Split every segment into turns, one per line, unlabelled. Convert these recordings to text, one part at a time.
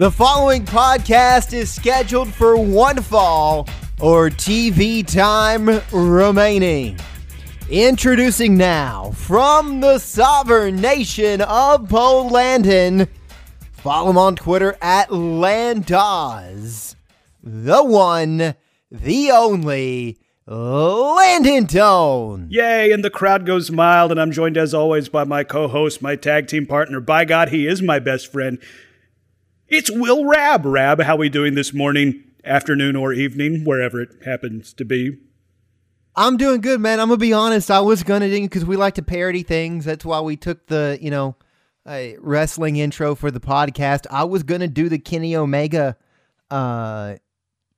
The following podcast is scheduled for one fall or TV time remaining. Introducing now from the sovereign nation of Polandin. Follow him on Twitter at Landoz. The one, the only, Landon Tone.
Yay, and the crowd goes mild, and I'm joined as always by my co host, my tag team partner. By God, he is my best friend. It's Will Rab. Rab, how we doing this morning, afternoon, or evening, wherever it happens to be?
I'm doing good, man. I'm gonna be honest. I was gonna do because we like to parody things. That's why we took the you know uh, wrestling intro for the podcast. I was gonna do the Kenny Omega uh,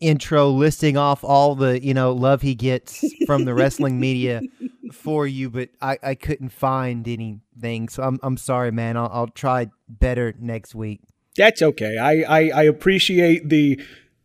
intro, listing off all the you know love he gets from the wrestling media for you, but I, I couldn't find anything. So I'm I'm sorry, man. I'll, I'll try better next week.
That's okay. I, I, I appreciate the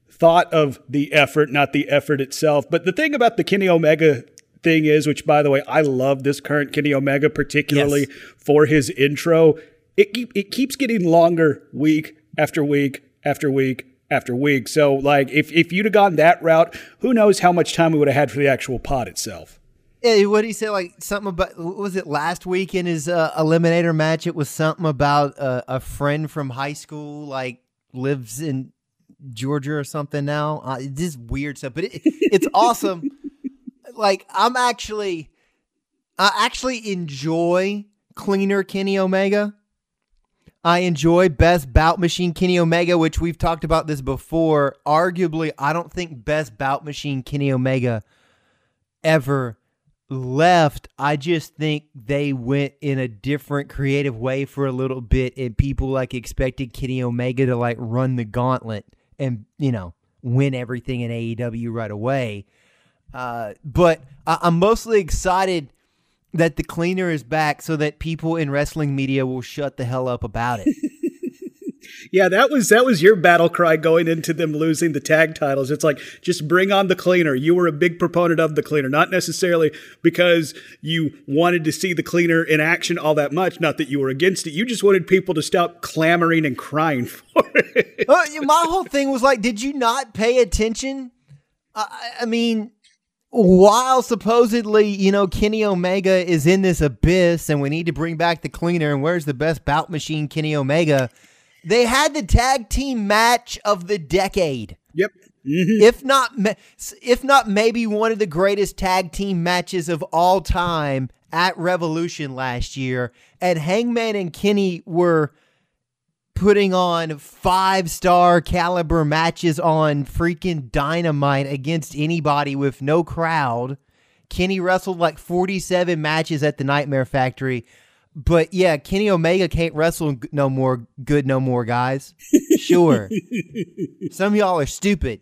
thought of the effort, not the effort itself. But the thing about the Kenny Omega thing is, which by the way, I love this current Kenny Omega, particularly yes. for his intro. It it keeps getting longer week after week after week after week. So like if if you'd have gone that route, who knows how much time we would have had for the actual pod itself.
Yeah, what did he say? Like something about was it last week in his uh, eliminator match? It was something about uh, a friend from high school, like lives in Georgia or something now. Uh, this weird stuff, but it, it's awesome. like I'm actually, I actually enjoy cleaner Kenny Omega. I enjoy best bout machine Kenny Omega, which we've talked about this before. Arguably, I don't think best bout machine Kenny Omega ever left, I just think they went in a different creative way for a little bit, and people like expected Kenny Omega to like run the gauntlet and you know win everything in AEW right away. Uh, but I- I'm mostly excited that the cleaner is back, so that people in wrestling media will shut the hell up about it.
Yeah, that was that was your battle cry going into them losing the tag titles. It's like just bring on the cleaner. You were a big proponent of the cleaner, not necessarily because you wanted to see the cleaner in action all that much. Not that you were against it. You just wanted people to stop clamoring and crying for it.
Uh, my whole thing was like, did you not pay attention? I, I mean, while supposedly, you know, Kenny Omega is in this abyss and we need to bring back the cleaner and where's the best bout machine Kenny Omega? They had the tag team match of the decade.
Yep.
Mm-hmm. If not, if not, maybe one of the greatest tag team matches of all time at Revolution last year. And Hangman and Kenny were putting on five star caliber matches on freaking dynamite against anybody with no crowd. Kenny wrestled like 47 matches at the Nightmare Factory. But yeah, Kenny Omega can't wrestle no more. Good no more, guys. Sure. Some of y'all are stupid.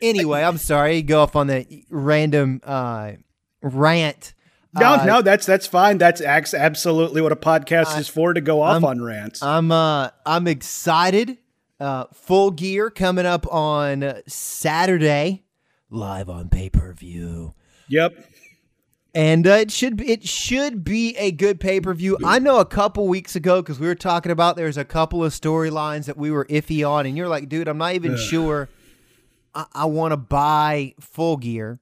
Anyway, I'm sorry. Go off on the random uh, rant.
No, uh, no, that's that's fine. That's absolutely what a podcast is for to go off
I'm,
on rants.
I'm uh I'm excited. Uh, full gear coming up on Saturday, live on pay per view.
Yep
and uh, it should be, it should be a good pay per view. I know a couple weeks ago because we were talking about there's a couple of storylines that we were iffy on, and you're like, dude, I'm not even sure I, I want to buy full gear.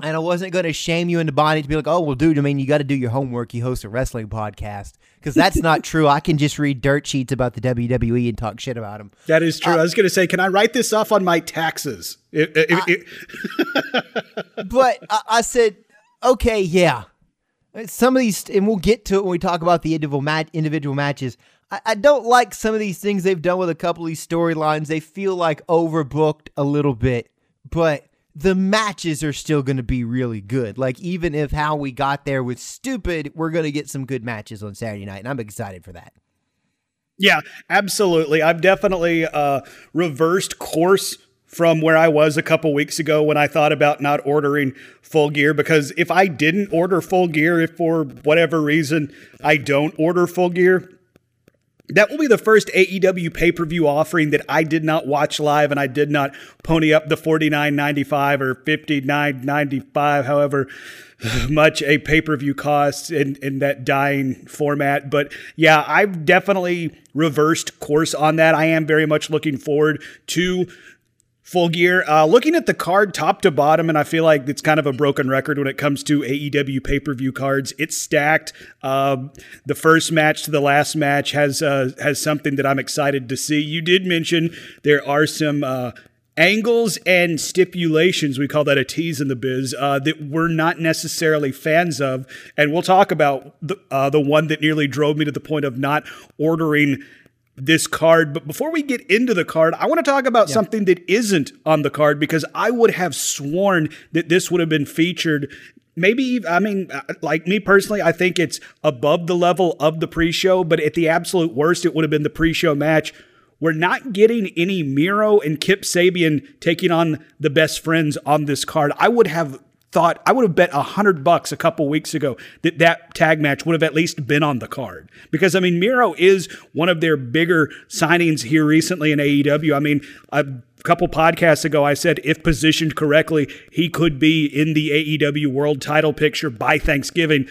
And I wasn't going to shame you into buying it to be like, oh, well, dude, I mean, you got to do your homework. You host a wrestling podcast. Because that's not true. I can just read dirt sheets about the WWE and talk shit about them.
That is true. Uh, I was going to say, can I write this off on my taxes? It, it,
it, but I, I said, okay, yeah. Some of these, and we'll get to it when we talk about the individual, mat- individual matches. I, I don't like some of these things they've done with a couple of these storylines. They feel like overbooked a little bit, but the matches are still going to be really good. Like, even if how we got there was stupid, we're going to get some good matches on Saturday night, and I'm excited for that.
Yeah, absolutely. I've definitely uh, reversed course from where I was a couple weeks ago when I thought about not ordering full gear because if I didn't order full gear, if for whatever reason I don't order full gear, that will be the first AEW pay per view offering that I did not watch live and I did not pony up the forty nine ninety five or fifty nine ninety five, however much a pay per view costs in, in that dying format. But yeah, I've definitely reversed course on that. I am very much looking forward to Full Gear. Uh, looking at the card top to bottom, and I feel like it's kind of a broken record when it comes to AEW pay per view cards. It's stacked. Uh, the first match to the last match has uh, has something that I'm excited to see. You did mention there are some uh, angles and stipulations, we call that a tease in the biz, uh, that we're not necessarily fans of. And we'll talk about the, uh, the one that nearly drove me to the point of not ordering this card. But before we get into the card, I want to talk about something that isn't on the card because I would have sworn that this would have been featured. Maybe, I mean, uh, like me personally, I think it's above the level of the pre show, but at the absolute worst, it would have been the pre show match. We're not getting any Miro and Kip Sabian taking on the best friends on this card. I would have thought I would have bet a hundred bucks a couple weeks ago that that tag match would have at least been on the card because I mean Miro is one of their bigger signings here recently in AEW. I mean a couple podcasts ago I said if positioned correctly he could be in the AEW World Title picture by Thanksgiving.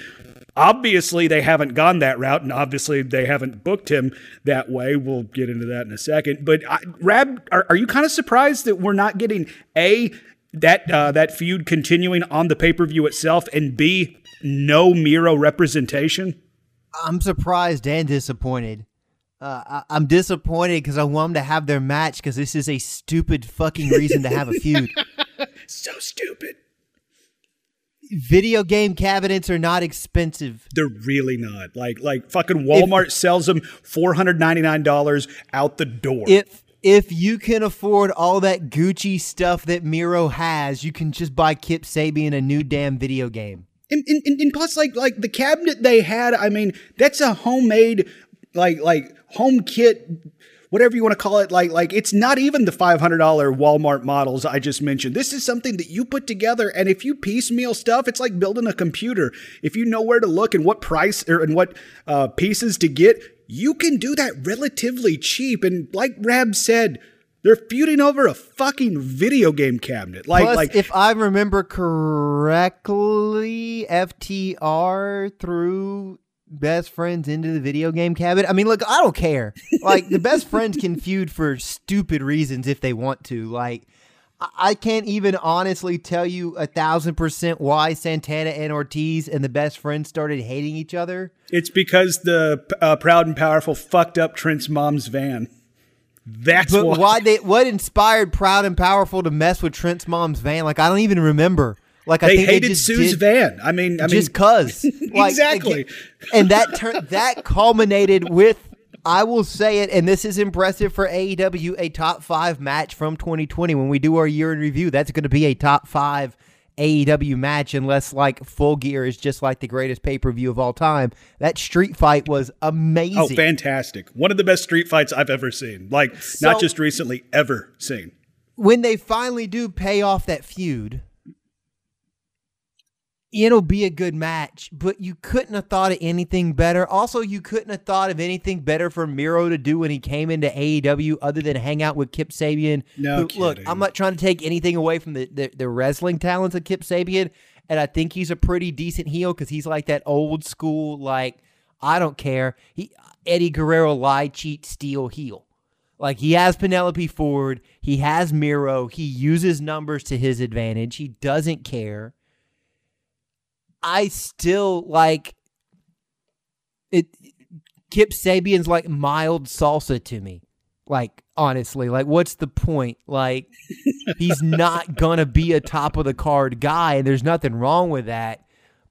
Obviously, they haven't gone that route, and obviously, they haven't booked him that way. We'll get into that in a second. But I, Rab, are, are you kind of surprised that we're not getting a that uh, that feud continuing on the pay per view itself, and B, no Miro representation.
I'm surprised and disappointed. Uh, I, am disappointed because I want them to have their match because this is a stupid fucking reason to have a feud.
so stupid.
Video game cabinets are not expensive.
They're really not. Like like fucking Walmart if, sells them four hundred ninety nine dollars out the door.
If if you can afford all that Gucci stuff that Miro has, you can just buy Kip Sabian a new damn video game.
And, and, and plus, like like the cabinet they had, I mean, that's a homemade, like like home kit, whatever you want to call it. Like like it's not even the five hundred dollar Walmart models I just mentioned. This is something that you put together, and if you piecemeal stuff, it's like building a computer. If you know where to look and what price or and what uh, pieces to get, you can do that relatively cheap. And like Rab said, they're feuding over a fucking video game cabinet. Like,
Plus,
like
if I remember correctly, FTR threw best friends into the video game cabinet. I mean, look, I don't care. Like the best friends can feud for stupid reasons if they want to. Like I can't even honestly tell you a thousand percent why Santana and Ortiz and the best friends started hating each other.
It's because the uh, proud and powerful fucked up Trent's mom's van. That's
but
why.
why they what inspired Proud and Powerful to mess with Trent's mom's van? Like I don't even remember. Like
I
they
think hated
they just
Sue's
did,
van. I mean, I
just
mean,
cause like,
exactly.
And that tur- that culminated with I will say it, and this is impressive for AEW, a top five match from 2020. When we do our year in review, that's going to be a top five AEW match, unless like Full Gear is just like the greatest pay per view of all time. That street fight was oh, amazing.
Oh, fantastic! One of the best street fights I've ever seen. Like so, not just recently, ever seen.
When they finally do pay off that feud, it'll be a good match, but you couldn't have thought of anything better. Also, you couldn't have thought of anything better for Miro to do when he came into AEW other than hang out with Kip Sabian.
No,
who, look, I'm not trying to take anything away from the, the, the wrestling talents of Kip Sabian, and I think he's a pretty decent heel because he's like that old school, like I don't care. He Eddie Guerrero lie, cheat, steal, heel. Like he has Penelope Ford, he has Miro, he uses numbers to his advantage. He doesn't care. I still like it. Kip Sabian's like mild salsa to me. Like honestly, like what's the point? Like he's not gonna be a top of the card guy, and there's nothing wrong with that.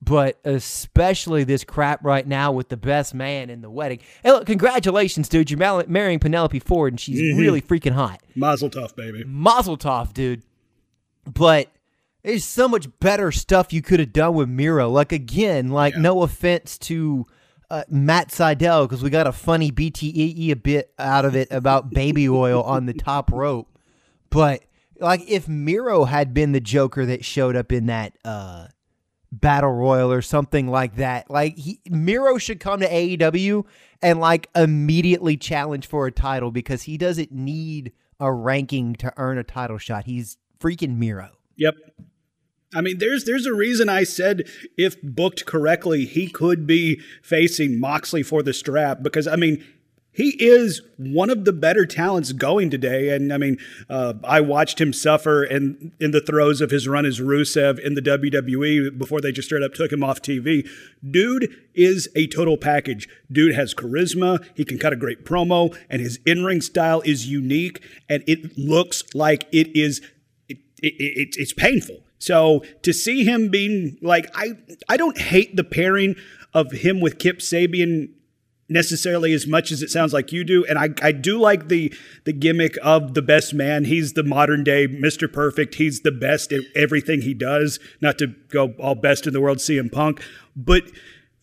But especially this crap right now with the best man in the wedding. Hey, look, congratulations, dude! You're marrying Penelope Ford, and she's mm-hmm. really freaking hot.
Mazel tov, baby.
Mazel tov, dude. But there's so much better stuff you could have done with Miro. Like again, like yeah. no offense to uh, Matt Sydal because we got a funny BTE a bit out of it about baby oil on the top rope, but like if Miro had been the Joker that showed up in that uh, battle royal or something like that. Like he, Miro should come to AEW and like immediately challenge for a title because he doesn't need a ranking to earn a title shot. He's freaking Miro.
Yep. I mean, there's there's a reason I said if booked correctly, he could be facing Moxley for the strap because I mean he is one of the better talents going today. And I mean, uh, I watched him suffer in, in the throes of his run as Rusev in the WWE before they just straight up took him off TV. Dude is a total package. Dude has charisma. He can cut a great promo, and his in ring style is unique. And it looks like it is, it, it, it, it's painful. So to see him being like, I, I don't hate the pairing of him with Kip Sabian necessarily as much as it sounds like you do and I, I do like the the gimmick of the best man. He's the modern day mr perfect. He's the best at everything he does not to go all best in the world cm punk but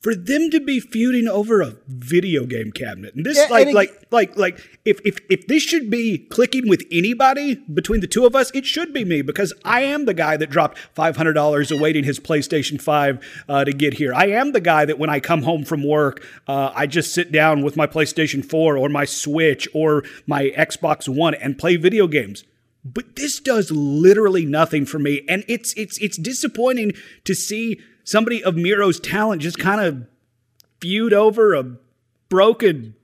for them to be feuding over a video game cabinet. And this yeah, like and it, like like like if if if this should be clicking with anybody between the two of us it should be me because i am the guy that dropped $500 awaiting his playstation 5 uh, to get here. I am the guy that when i come home from work uh, i just sit down with my playstation 4 or my switch or my xbox one and play video games. But this does literally nothing for me. And it's it's it's disappointing to see somebody of Miro's talent just kind of feud over a broken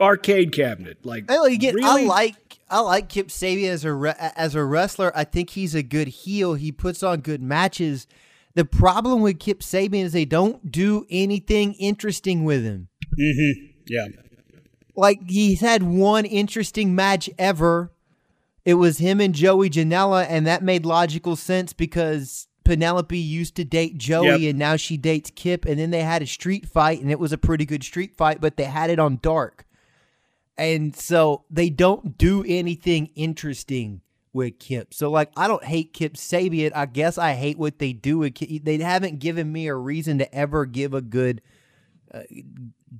arcade cabinet. Like,
I, like really? I like I like Kip Sabian as a re- as a wrestler. I think he's a good heel. He puts on good matches. The problem with Kip Sabian is they don't do anything interesting with him.
Mm-hmm. Yeah.
Like he's had one interesting match ever. It was him and Joey Janela, and that made logical sense because Penelope used to date Joey yep. and now she dates Kip. And then they had a street fight and it was a pretty good street fight, but they had it on dark. And so they don't do anything interesting with Kip. So like I don't hate Kip Sabian. I guess I hate what they do with Kip. They haven't given me a reason to ever give a good uh,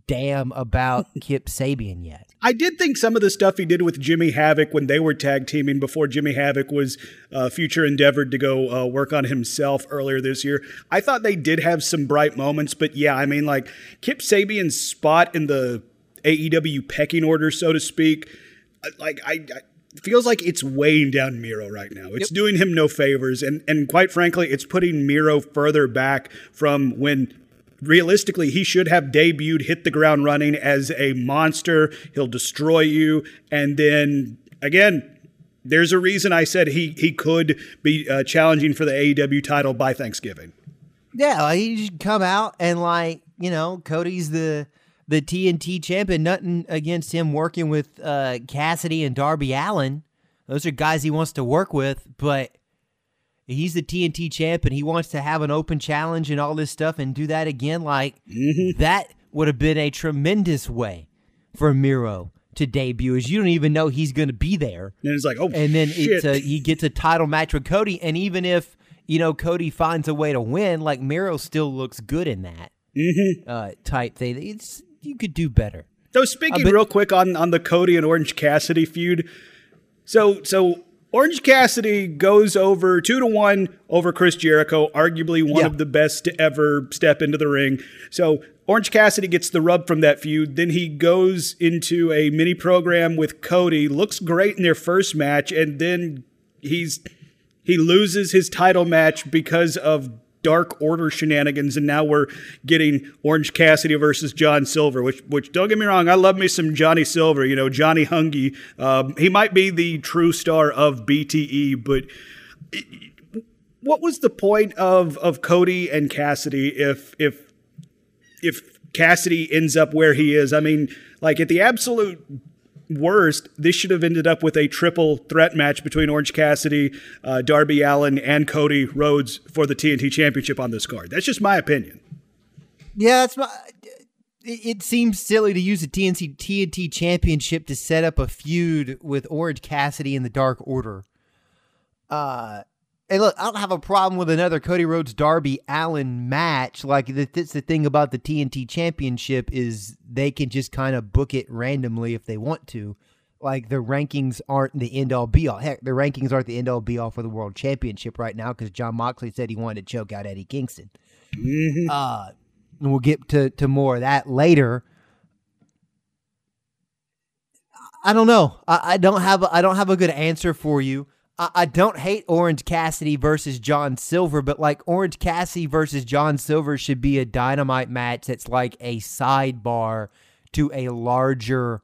damn about Kip Sabian yet.
I did think some of the stuff he did with Jimmy Havoc when they were tag teaming before Jimmy Havoc was uh, future endeavored to go uh, work on himself earlier this year. I thought they did have some bright moments, but yeah, I mean, like Kip Sabian's spot in the AEW pecking order, so to speak, uh, like I, I feels like it's weighing down Miro right now. It's yep. doing him no favors, and and quite frankly, it's putting Miro further back from when realistically, he should have debuted, hit the ground running as a monster. He'll destroy you. And then again, there's a reason I said he he could be uh, challenging for the AEW title by Thanksgiving.
Yeah, he should come out and like you know, Cody's the the TNT champion. Nothing against him working with uh, Cassidy and Darby Allin; Those are guys he wants to work with, but he's the TNT champ and he wants to have an open challenge and all this stuff and do that again, like mm-hmm. that would have been a tremendous way for Miro to debut. As you don't even know he's going to be there,
and it's like, oh,
and then. A, he gets a title match with Cody, and even if you know Cody finds a way to win, like Miro still looks good in that
mm-hmm.
uh, type thing. It's you could do better.
So speaking uh, but, real quick on on the Cody and Orange Cassidy feud, so so Orange Cassidy goes over two to one over Chris Jericho, arguably one yeah. of the best to ever step into the ring. So Orange Cassidy gets the rub from that feud. Then he goes into a mini program with Cody, looks great in their first match, and then he's he loses his title match because of Dark Order shenanigans, and now we're getting Orange Cassidy versus John Silver. Which, which don't get me wrong, I love me some Johnny Silver. You know, Johnny Hungy. Um, he might be the true star of BTE, but. what was the point of, of Cody and Cassidy if if if Cassidy ends up where he is? I mean, like at the absolute worst, this should have ended up with a triple threat match between Orange Cassidy, uh, Darby Allin, and Cody Rhodes for the TNT Championship on this card. That's just my opinion.
Yeah, that's my. It seems silly to use the TNT TNT Championship to set up a feud with Orange Cassidy and the Dark Order. Uh, Hey, look, I don't have a problem with another Cody Rhodes Darby Allin match. Like that's the thing about the TNT Championship is they can just kind of book it randomly if they want to. Like the rankings aren't the end all be all. Heck, the rankings aren't the end all be all for the World Championship right now because Jon Moxley said he wanted to choke out Eddie Kingston.
Mm-hmm.
Uh, and we'll get to, to more of that later. I don't know. I, I don't have a, I don't have a good answer for you. I, I don't hate Orange Cassidy versus John Silver, but like Orange Cassidy versus John Silver should be a dynamite match that's like a sidebar to a larger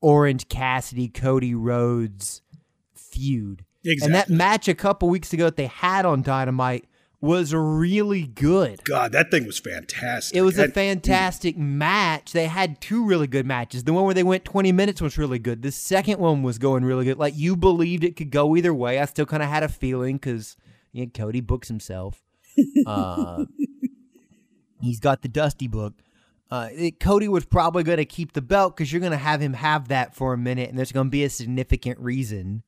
Orange Cassidy Cody Rhodes feud.
Exactly.
And that match a couple weeks ago that they had on Dynamite was really good.
God, that thing was fantastic.
It was a fantastic match. They had two really good matches. The one where they went 20 minutes was really good. The second one was going really good. Like you believed it could go either way. I still kind of had a feeling because you know, Cody books himself. Uh, he's got the Dusty book. Uh, it- Cody was probably going to keep the belt because you're going to have him have that for a minute, and there's going to be a significant reason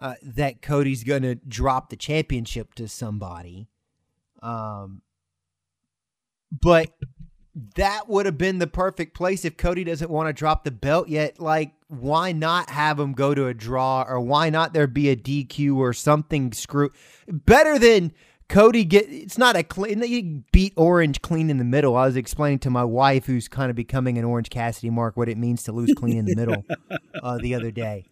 uh, that Cody's going to drop the championship to somebody. Um, but that would have been the perfect place if Cody doesn't want to drop the belt yet. Like, why not have him go to a draw, or why not there be a DQ or something? Screw better than Cody get. It's not a clean. He beat Orange clean in the middle. I was explaining to my wife, who's kind of becoming an Orange Cassidy mark, what it means to lose clean in the middle uh, the other day.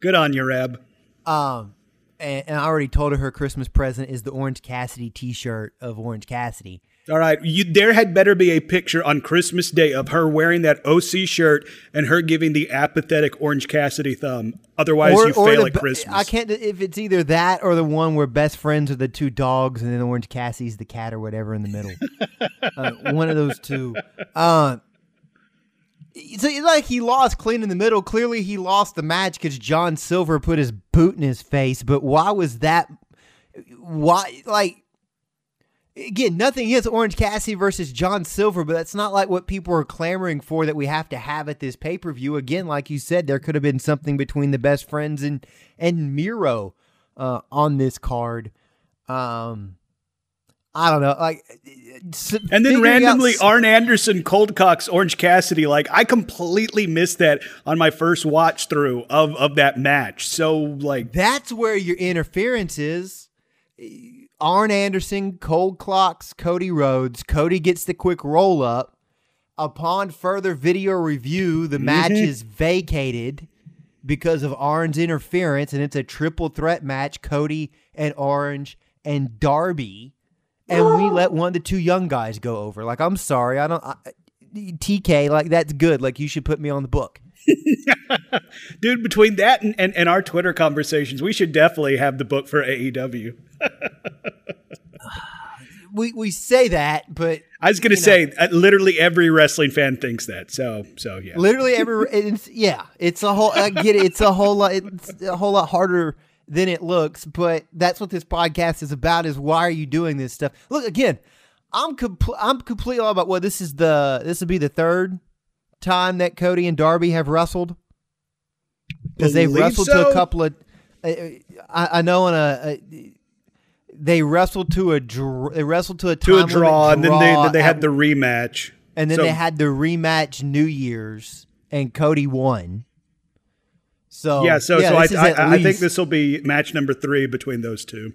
Good on you, Reb.
Um, and, and I already told her her Christmas present is the Orange Cassidy T-shirt of Orange Cassidy.
All right, you, there had better be a picture on Christmas Day of her wearing that OC shirt and her giving the apathetic Orange Cassidy thumb. Otherwise, you fail
the
at Christmas.
I can't if it's either that or the one where best friends are the two dogs and then Orange Cassie's the cat or whatever in the middle. uh, one of those two. Uh, it's like he lost clean in the middle. Clearly, he lost the match because John Silver put his boot in his face. But why was that? Why like? Again, nothing against Orange Cassidy versus John Silver, but that's not like what people are clamoring for that we have to have at this pay per view. Again, like you said, there could have been something between the best friends and and Miro uh, on this card. Um, I don't know, like,
and then
figuring out
randomly, Arn Anderson, Cold Cox, Orange Cassidy. Like I completely missed that on my first watch through of of that match. So like,
That's where your interference is. Arn Anderson, cold clocks, Cody Rhodes. Cody gets the quick roll up. Upon further video review, the mm-hmm. match is vacated because of Arn's interference, and it's a triple threat match Cody and Orange and Darby. And we let one of the two young guys go over. Like, I'm sorry. I don't. I, TK, like, that's good. Like, you should put me on the book.
dude, between that and, and, and our Twitter conversations, we should definitely have the book for AEW.
We, we say that, but
I was gonna
You know.
say, uh, literally every wrestling fan thinks that. So so yeah.
Literally every it's, yeah, it's a whole I get it. It's a whole lot it's a whole lot harder than it looks, but that's what this podcast is about is why are you doing this stuff? Look again, I'm compl- I'm completely all about what this is the this would be the third time that Cody and Darby have wrestled because they've wrestled to a couple of uh, I, I know in a, a they wrestled to a dr- they wrestled to a
to a draw, and then they then they
at
had the rematch.
and then
So-
they had the rematch New Year's, and Cody won. So
yeah, so so I, I, I think this will be match number three between those two.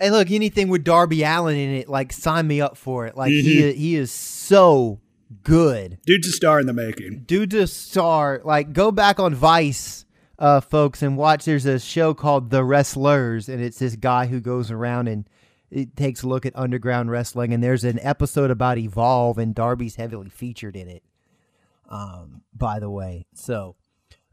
And look, anything with Darby Allin in it, like sign me up for it. Like he
Mm-hmm.
is, he is so good.
Dude's a star in the making.
Dude's a star. Like go back on Vice, uh, folks, and watch. There's a show called The Wrestlers, and it's this guy who goes around and it takes a look at underground wrestling. And there's an episode about Evolve, and Darby's heavily featured in it. Um, by the way, so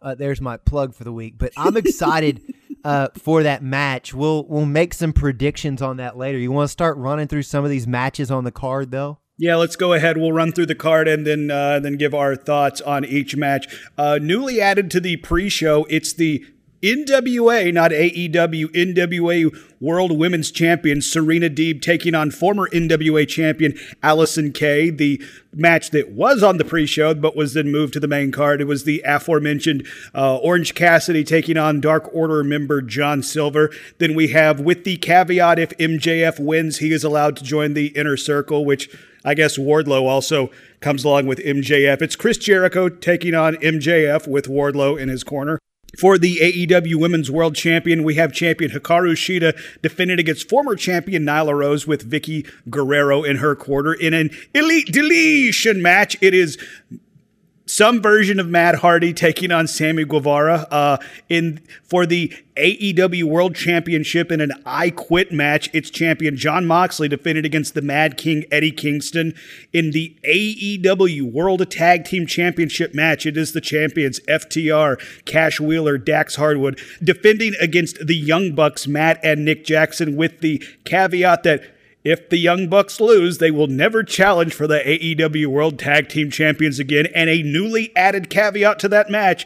uh, there's my plug for the week. But I'm excited uh, for that match. We'll we'll make some predictions on that later. You want to start running through some of these matches on the card, though?
Yeah, let's go ahead. We'll run through the card and then uh, then give our thoughts on each match. Uh, newly added to the pre-show, it's the NWA, not AEW, NWA World Women's Champion Serena Deeb taking on former NWA champion Allysin Kay. The match that was on the pre-show but was then moved to the main card. It was the aforementioned uh, Orange Cassidy taking on Dark Order member John Silver. Then we have with the caveat if MJF wins, he is allowed to join the inner circle, which I guess Wardlow also comes along with MJF. It's Chris Jericho taking on MJF with Wardlow in his corner. For the AEW Women's World Champion, we have champion Hikaru Shida defending against former champion Nyla Rose with Vickie Guerrero in her quarter in an Elite Deletion match. It is some version of Matt Hardy taking on Sammy Guevara uh, in for the AEW World Championship in an I Quit match. It's champion Jon Moxley defended against the Mad King Eddie Kingston in the AEW World Tag Team Championship match. It is the champions FTR, Cash Wheeler, Dax Harwood defending against the Young Bucks, Matt and Nick Jackson, with the caveat that if the Young Bucks lose, they will never challenge for the AEW World Tag Team Champions again. And a newly added caveat to that match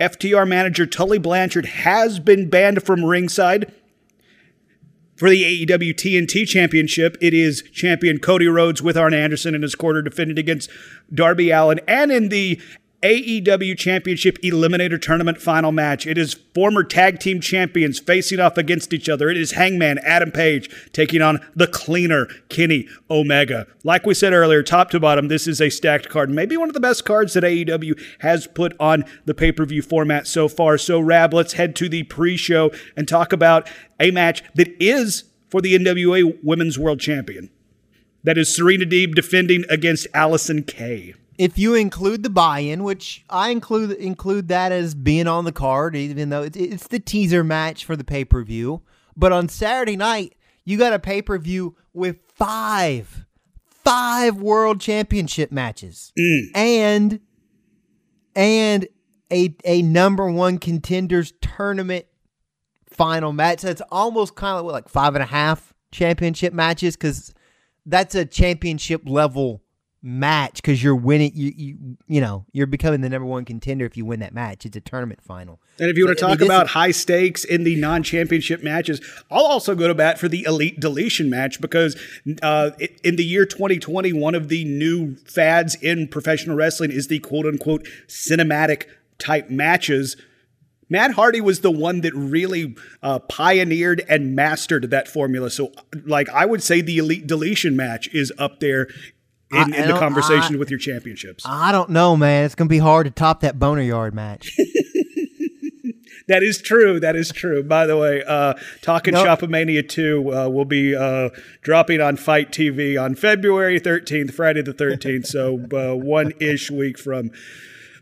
FTR manager Tully Blanchard has been banned from ringside. For the AEW TNT Championship, it is champion Cody Rhodes with Arn Anderson in his quarter defended against Darby Allin. And in the AEW Championship Eliminator Tournament final match. It is former tag team champions facing off against each other. It is Hangman Adam Page taking on the cleaner Kenny Omega. Like we said earlier, top to bottom, this is a stacked card. Maybe one of the best cards that AEW has put on the pay per view format so far. So, Rab, let's head to the pre show and talk about a match that is for the NWA Women's World Champion. That is Serena Deeb defending against Allysin Kay
if you include the buy-in, which I include include that as being on the card, even though it's, it's the teaser match for the pay per view. But on Saturday night, you got a pay per view with five, five world championship matches,
mm.
and and a a number one contenders tournament final match. So it's almost kind of like five and a half championship matches because that's a championship level match because you're winning. You, you you know you're becoming the number one contender if you win that match. It's a tournament final.
And if you want to talk I mean, about high stakes in the non-championship matches, I'll also go to bat for the elite deletion match because uh, in the year 2020, one of the new fads in professional wrestling is the quote unquote cinematic type matches. Matt Hardy was the one that really uh, pioneered and mastered that formula. So, like, I would say the Elite Deletion match is up there in, in the conversation I, with your championships.
I don't know, man. It's going to be hard to top that Boneyard match.
that is true. That is true. By the way, uh, Talking nope. Shopomania 2 uh, will be uh, dropping on Fight TV on February 13th, Friday the 13th. so uh, one ish week from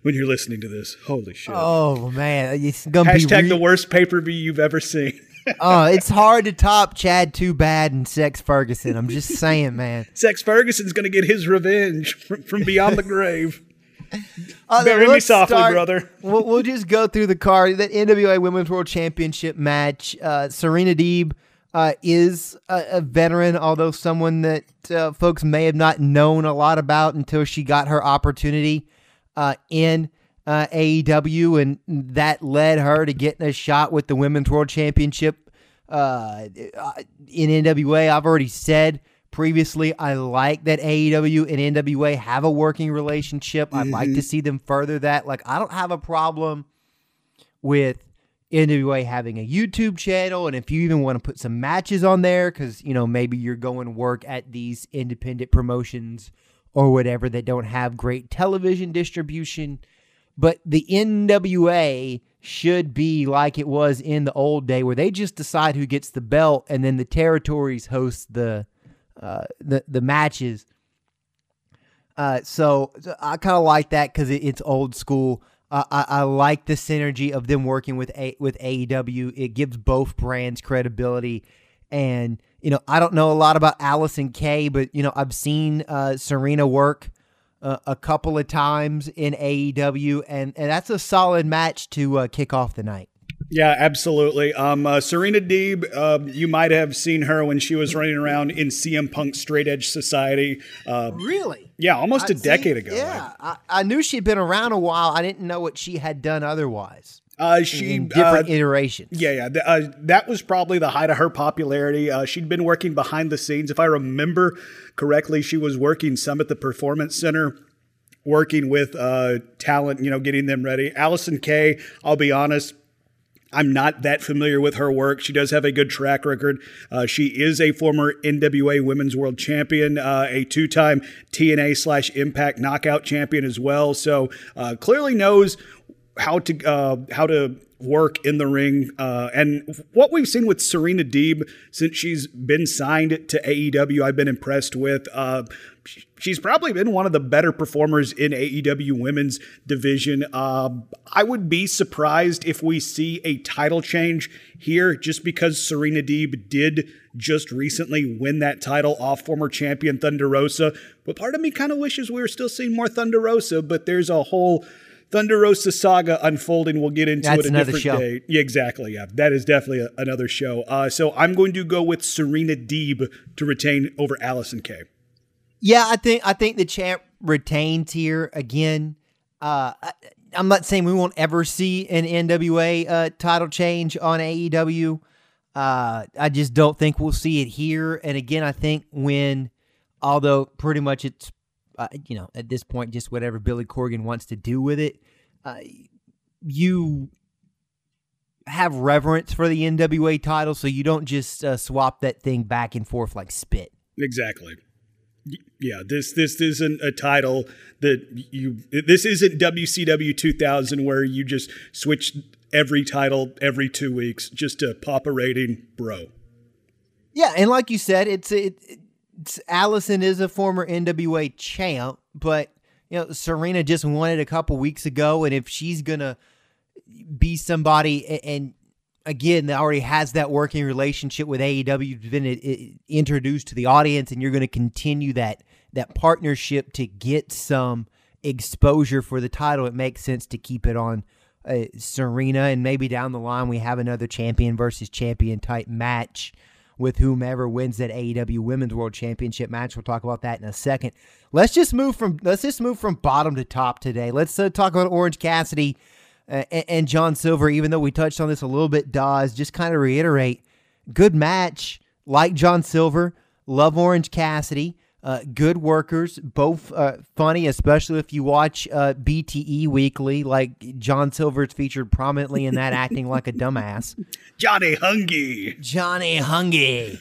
when you're listening to this. Holy shit.
Oh, man. It's going to
be. Hashtag re- the worst pay per view you've ever seen
oh, it's hard to top Chad Too Bad and Sex Ferguson. I'm just saying, man.
Sex Ferguson's going to get his revenge from, from beyond the grave. Uh, Bury me softly, start, brother.
We'll, we'll, just go through the card. That NWA Women's World Championship match. Uh, Serena Deeb uh, is a, a, veteran, although someone that uh, folks may have not known a lot about until she got her opportunity uh, in uh, AEW, and that led her to getting a shot with the Women's World Championship uh, in NWA. I've already said previously I like that AEW and NWA have a working relationship. Mm-hmm. I'd like to mm-hmm. see them further that. Like, I don't have a problem with NWA having a YouTube channel, and if you even want to put some matches on there, because you know maybe you're going to work at these independent promotions or whatever that don't have great television distribution but the NWA should be like it was in the old day, where they just decide who gets the belt, and then the territories host the uh, the the matches. Uh, so, I kind of like that because it, it's old school. I, I, like the synergy of them working with a, with AEW. It gives both brands credibility, and you know I don't know a lot about Allysin Kay, but you know I've seen uh, Serena work uh, a couple of times in AEW, and, and that's a solid match to uh, kick off the night.
Yeah, absolutely. Um, uh, Serena Deeb, uh, you might have seen her when she was running around in CM Punk Straight Edge Society.
Uh, really?
Yeah, almost a decade ago.
Yeah, I, I, knew she'd been around a while. I didn't know what she had done otherwise.
Uh, she
in different uh, iterations.
Yeah, yeah. Th- uh, that was probably the height of her popularity. Uh, she'd been working behind the scenes. If I remember correctly, she was working some at the Performance Center, working with uh, talent. You know, getting them ready. Allysin Kay. I'll be honest. I'm not that familiar with her work. She does have a good track record. Uh, she is a former NWA Women's World Champion, uh, a two-time TNA slash Impact Knockout Champion as well. So uh, clearly knows how to uh, how to work in the ring. Uh, and what we've seen with Serena Deeb since she's been signed to AEW, I've been impressed with. Uh, she's probably been one of the better performers in AEW women's division. Uh, I would be surprised if we see a title change here just because Serena Deeb did just recently win that title off former champion Thunder Rosa. But part of me kind of wishes we were still seeing more Thunder Rosa, but there's a whole Thunder Rosa saga unfolding. We'll get into
That's
it a
another
different
show.
day. Yeah, exactly. Yeah, that is definitely a, another show. Uh, so I'm going to go with Serena Deeb to retain over Allysin Kay.
Yeah, I think I think the champ retains here again. Uh, I, I'm not saying we won't ever see an NWA uh, title change on AEW. Uh, I just don't think we'll see it here. And again, I think when, although pretty much it's, uh, you know, at this point, just whatever Billy Corgan wants to do with it, uh, you have reverence for the NWA title, so you don't just uh, swap that thing back and forth like spit.
Exactly. Yeah, this this isn't a title that you. This isn't WCW 2000 where you just switch every title every two weeks just to pop a rating, bro.
Yeah, and like you said, it's it, it's Allysin is a former NWA champ, but you know Serena just won it a couple weeks ago, and if she's gonna be somebody, a- and again, that already has that working relationship with AEW, been i- i- introduced to the audience, and you're going to continue that that partnership to get some exposure for the title. It makes sense to keep it on uh, Serena, and maybe down the line we have another champion versus champion type match with whomever wins that AEW Women's World Championship match. We'll talk about that in a second. Let's just move from let's just move from bottom to top today. Let's uh, talk about Orange Cassidy uh, and, and John Silver. Even though we touched on this a little bit, Dawes, just kind of reiterate, good match. Like John Silver, love Orange Cassidy. Uh, good workers, both uh, funny, especially if you watch uh, BTE Weekly. Like John Silver is featured prominently in that, acting like a dumbass.
Johnny Hungy.
Johnny Hungy,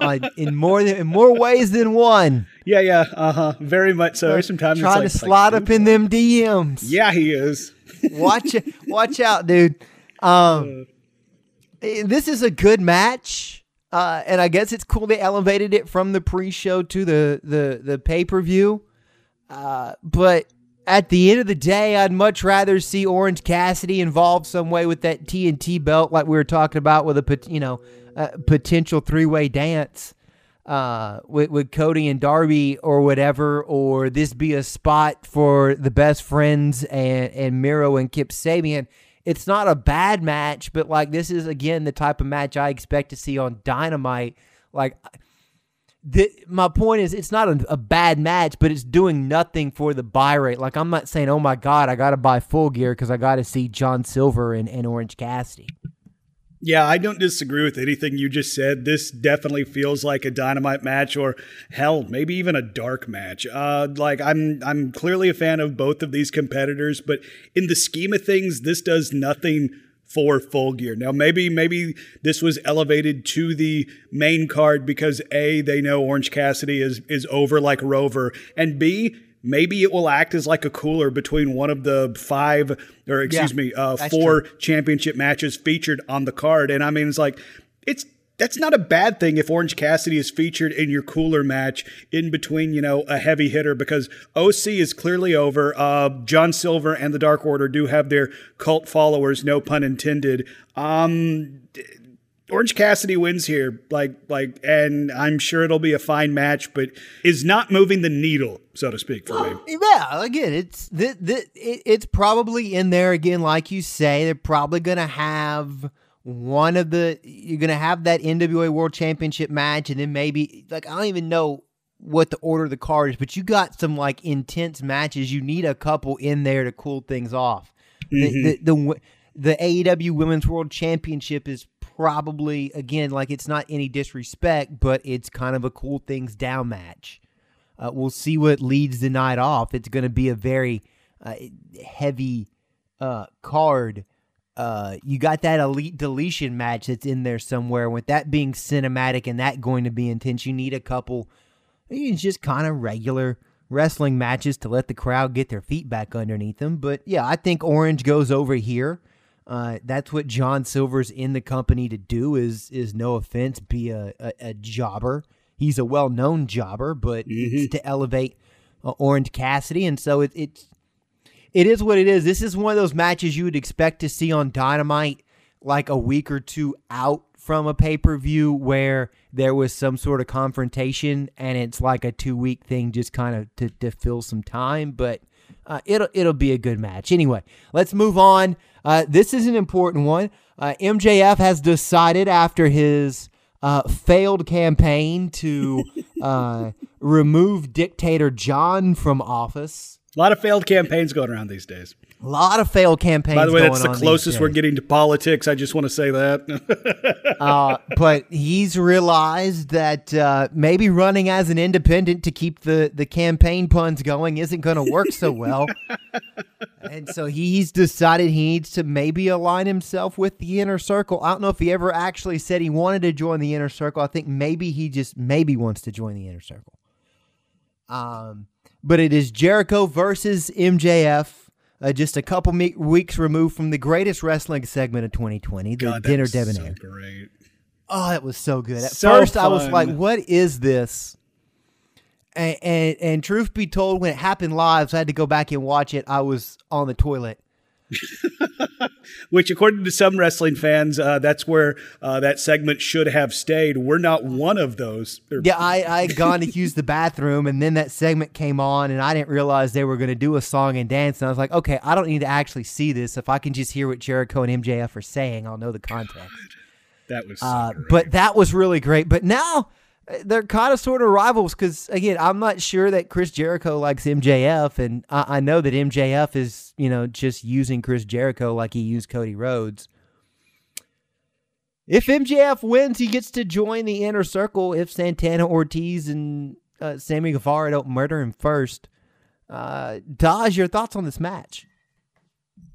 uh, in more than in more ways than one.
Yeah, yeah, uh huh. Very much so. There's sometimes
trying to
it's like,
slide
like,
up in them DMs.
Yeah, he is.
watch watch out, dude. Um, eh, this is a good match, uh, and I guess it's cool they elevated it from the pre-show to the the the pay per view. Uh, but at the end of the day, I'd much rather see Orange Cassidy involved some way with that TNT belt, like we were talking about with a you know a potential three way dance uh, with, with Cody and Darby or whatever, or this be a spot for the best friends and, and Miro and Kip Sabian. It's not a bad match, but like this is again the type of match I expect to see on Dynamite. Like, the, my point is, it's not a, a bad match, but it's doing nothing for the buy rate. Like, I'm not saying, oh my God, I got to buy full gear because I got to see John Silver and, and Orange Cassidy.
Yeah, I don't disagree with anything you just said. This definitely feels like a dynamite match, or hell, maybe even a dark match. Uh, like I'm, I'm clearly a fan of both of these competitors, but in the scheme of things, this does nothing for full gear. Now, maybe, maybe this was elevated to the main card because a they know Orange Cassidy is is over like Rover, and b maybe it will act as like a cooler between one of the five or excuse
Yeah,
me uh, four championship matches featured on the card and i mean it's like it's that's not a bad thing if Orange Cassidy is featured in your cooler match in between, you know, a heavy hitter because OC is clearly over. Uh, John Silver and the Dark Order do have their cult followers, no pun intended. Um, Orange Cassidy wins here, like like, and I'm sure it'll be a fine match, but is not moving the needle, so to speak, for me.
Yeah, again, it's th- th- it, it's probably in there again, like you say. They're probably gonna have one of the. You're gonna have that NWA World Championship match, and then maybe like I don't even know what the order of the card is, but you got some like intense matches. You need a couple in there to cool things off. The, mm-hmm. the the the AEW Women's World Championship is probably again like it's not any disrespect, but it's kind of a cool things down match. Uh, we'll see what leads the night off. It's going to be a very uh, heavy uh, card. Uh, you got that elite deletion match that's in there somewhere. With that being cinematic and that going to be intense, you need a couple. It's just kind of regular wrestling matches to let the crowd get their feet back underneath them. But yeah, I think Orange goes over here. Uh, that's what John Silver's in the company to do. Is is no offense, be a, a, a jobber. He's a well known jobber, but mm-hmm. it's to elevate uh, Orange Cassidy, and so it, it's it is what it is. This is one of those matches you would expect to see on Dynamite like a week or two out from a pay per view where there was some sort of confrontation and it's like a two week thing just kind of to, to fill some time. But uh, it'll it'll be a good match. Anyway, let's move on. Uh, this is an important one. Uh, MJF has decided after his uh, failed campaign to uh, remove dictator Jon from office
a lot of failed campaigns going around these days.
A lot of failed campaigns.
By the way, that's the closest we're getting to politics. I just want to say that.
uh, but he's realized that uh, maybe running as an independent to keep the, the campaign puns going isn't going to work so well. and so he's decided he needs to maybe align himself with the inner circle. I don't know if he ever actually said he wanted to join the inner circle. I think maybe he just maybe wants to join the inner circle. Um, but it is Jericho versus MJF. Uh, just a couple me- weeks removed from the greatest wrestling segment of 2020, the God, Dinner Debonair.
So great.
Oh, that was so good. At so first, fun. I was like, "What is this?" And, and, and truth be told, when it happened live, so I had to go back and watch it. I was on the toilet
Which, according to some wrestling fans, uh, that's where uh, that segment should have stayed. We're not one of those.
yeah, I I had gone to use the bathroom, and then that segment came on, and I didn't realize they were going to do a song and dance. And I was like, okay, I don't need to actually see this. If I can just hear what Jericho and MJF are saying, I'll know the context.
That was, so uh,
but that was really great. But now they're kind of sort of rivals because again, I'm not sure that Chris Jericho likes MJF, and I, I, know that MJF is you know just using Chris Jericho like he used Cody Rhodes. If MJF wins, he gets to join the inner circle. If Santana Ortiz and uh, Sammy Guevara don't murder him first, uh, Dawes, your thoughts on this match?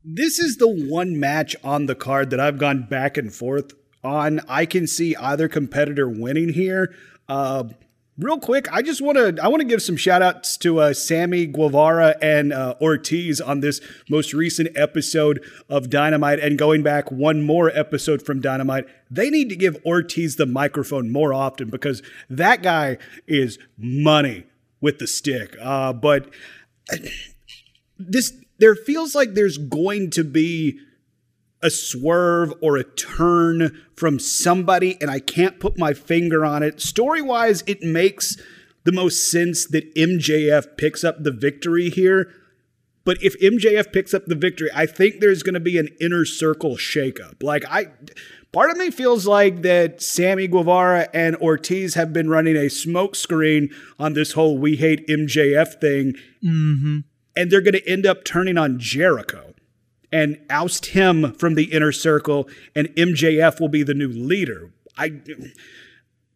This is the one match on the card that I've gone back and forth on. I can see either competitor winning here. Uh, real quick, I just want to I want to give some shout outs to uh, Sammy Guevara and uh, Ortiz on this most recent episode of Dynamite, and going back one more episode from Dynamite. They need to give Ortiz the microphone more often because that guy is money with the stick. Uh, but this there feels like there's going to be a swerve or a turn from somebody, and I can't put my finger on it. Story wise, it makes the most sense that MJF picks up the victory here. But if MJF picks up the victory, I think there's going to be an inner circle shakeup. Like, I. Part of me feels like that Sammy Guevara and Ortiz have been running a smokescreen on this whole we hate MJF thing.
Mm-hmm.
And they're going to end up turning on Jericho and oust him from the inner circle, and MJF will be the new leader. I.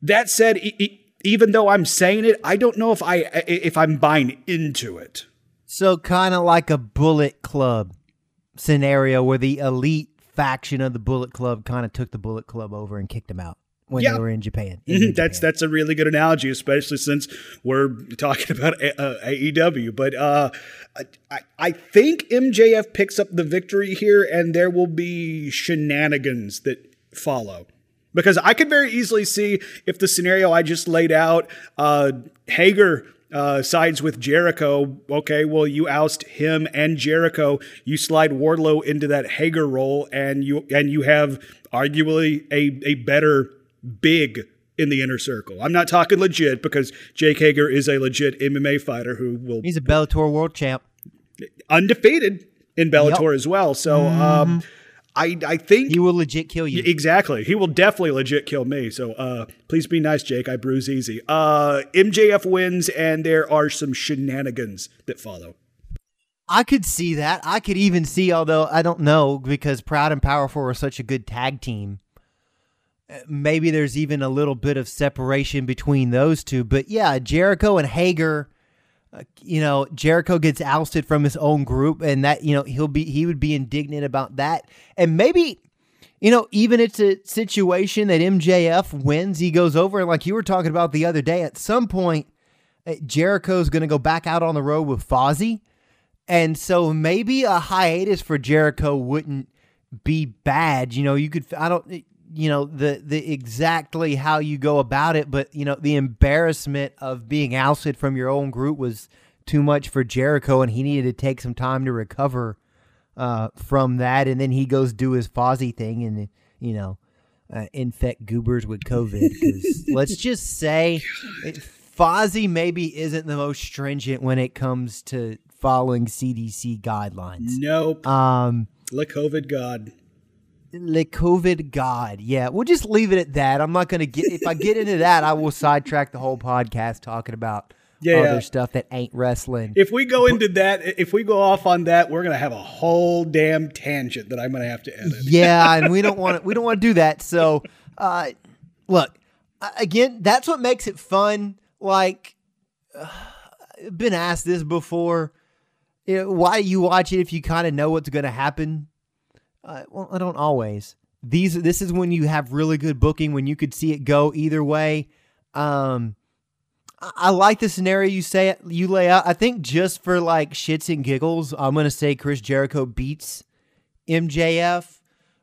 That said, even though I'm saying it, I don't know if I if I'm buying into it.
So kind of like a Bullet Club scenario where the elite faction of the Bullet Club kind of took the Bullet Club over and kicked them out when yeah. they were in Japan. In
mm-hmm. That's that's a really good analogy, especially since we're talking about uh, AEW. But uh, I, I think MJF picks up the victory here, and there will be shenanigans that follow. Because I could very easily see if the scenario I just laid out, uh, Hager uh, sides with Jericho. Okay, well, you oust him and Jericho. You slide Wardlow into that Hager role, and you and you have arguably a a better big in the inner circle. I'm not talking legit because Jake Hager is a legit MMA fighter who will.
He's a Bellator world champ,
undefeated in Bellator yep. as well. So, mm. um, I I think
he will legit kill you.
Exactly, he will definitely legit kill me. So, uh, please be nice, Jake. I bruise easy. Uh, MJF wins, and there are some shenanigans that follow.
I could see that. I could even see, although I don't know, because Proud and Powerful are such a good tag team maybe there's even a little bit of separation between those two. But yeah, Jericho and Hager, uh, you know, Jericho gets ousted from his own group, and that you know he'll be he would be indignant about that, and maybe. You know, even it's a situation that MJF wins, he goes over, and like you were talking about the other day, at some point, uh, Jericho's going to go back out on the road with Fozzy. And so maybe a hiatus for Jericho wouldn't be bad. You know, you could, I don't, you know, the, the exactly how you go about it, but, you know, the embarrassment of being ousted from your own group was too much for Jericho and he needed to take some time to recover uh, from that. And then he goes do his Fozzy thing and, you know, uh, infect goobers with COVID. Let's just say it, Fozzy maybe isn't the most stringent when it comes to following CDC guidelines.
Nope.
Um,
Le COVID God.
Le COVID God. Yeah, we'll just leave it at that. I'm not going to get, if I get into that, I will sidetrack the whole podcast talking about yeah, other stuff that ain't wrestling.
If we go into that, if we go off on that, we're gonna have a whole damn tangent that I'm gonna have to edit.
Yeah, and we don't want to. We don't want to do that. So, uh, look, again, that's what makes it fun. Like, uh, been asked this before. You know, why do you watch it if you kind of know what's going to happen? Uh, well, I don't always. These this is when you have really good booking when you could see it go either way. Um, I like the scenario you say you lay out. I think just for like shits and giggles, I'm gonna say Chris Jericho beats MJF,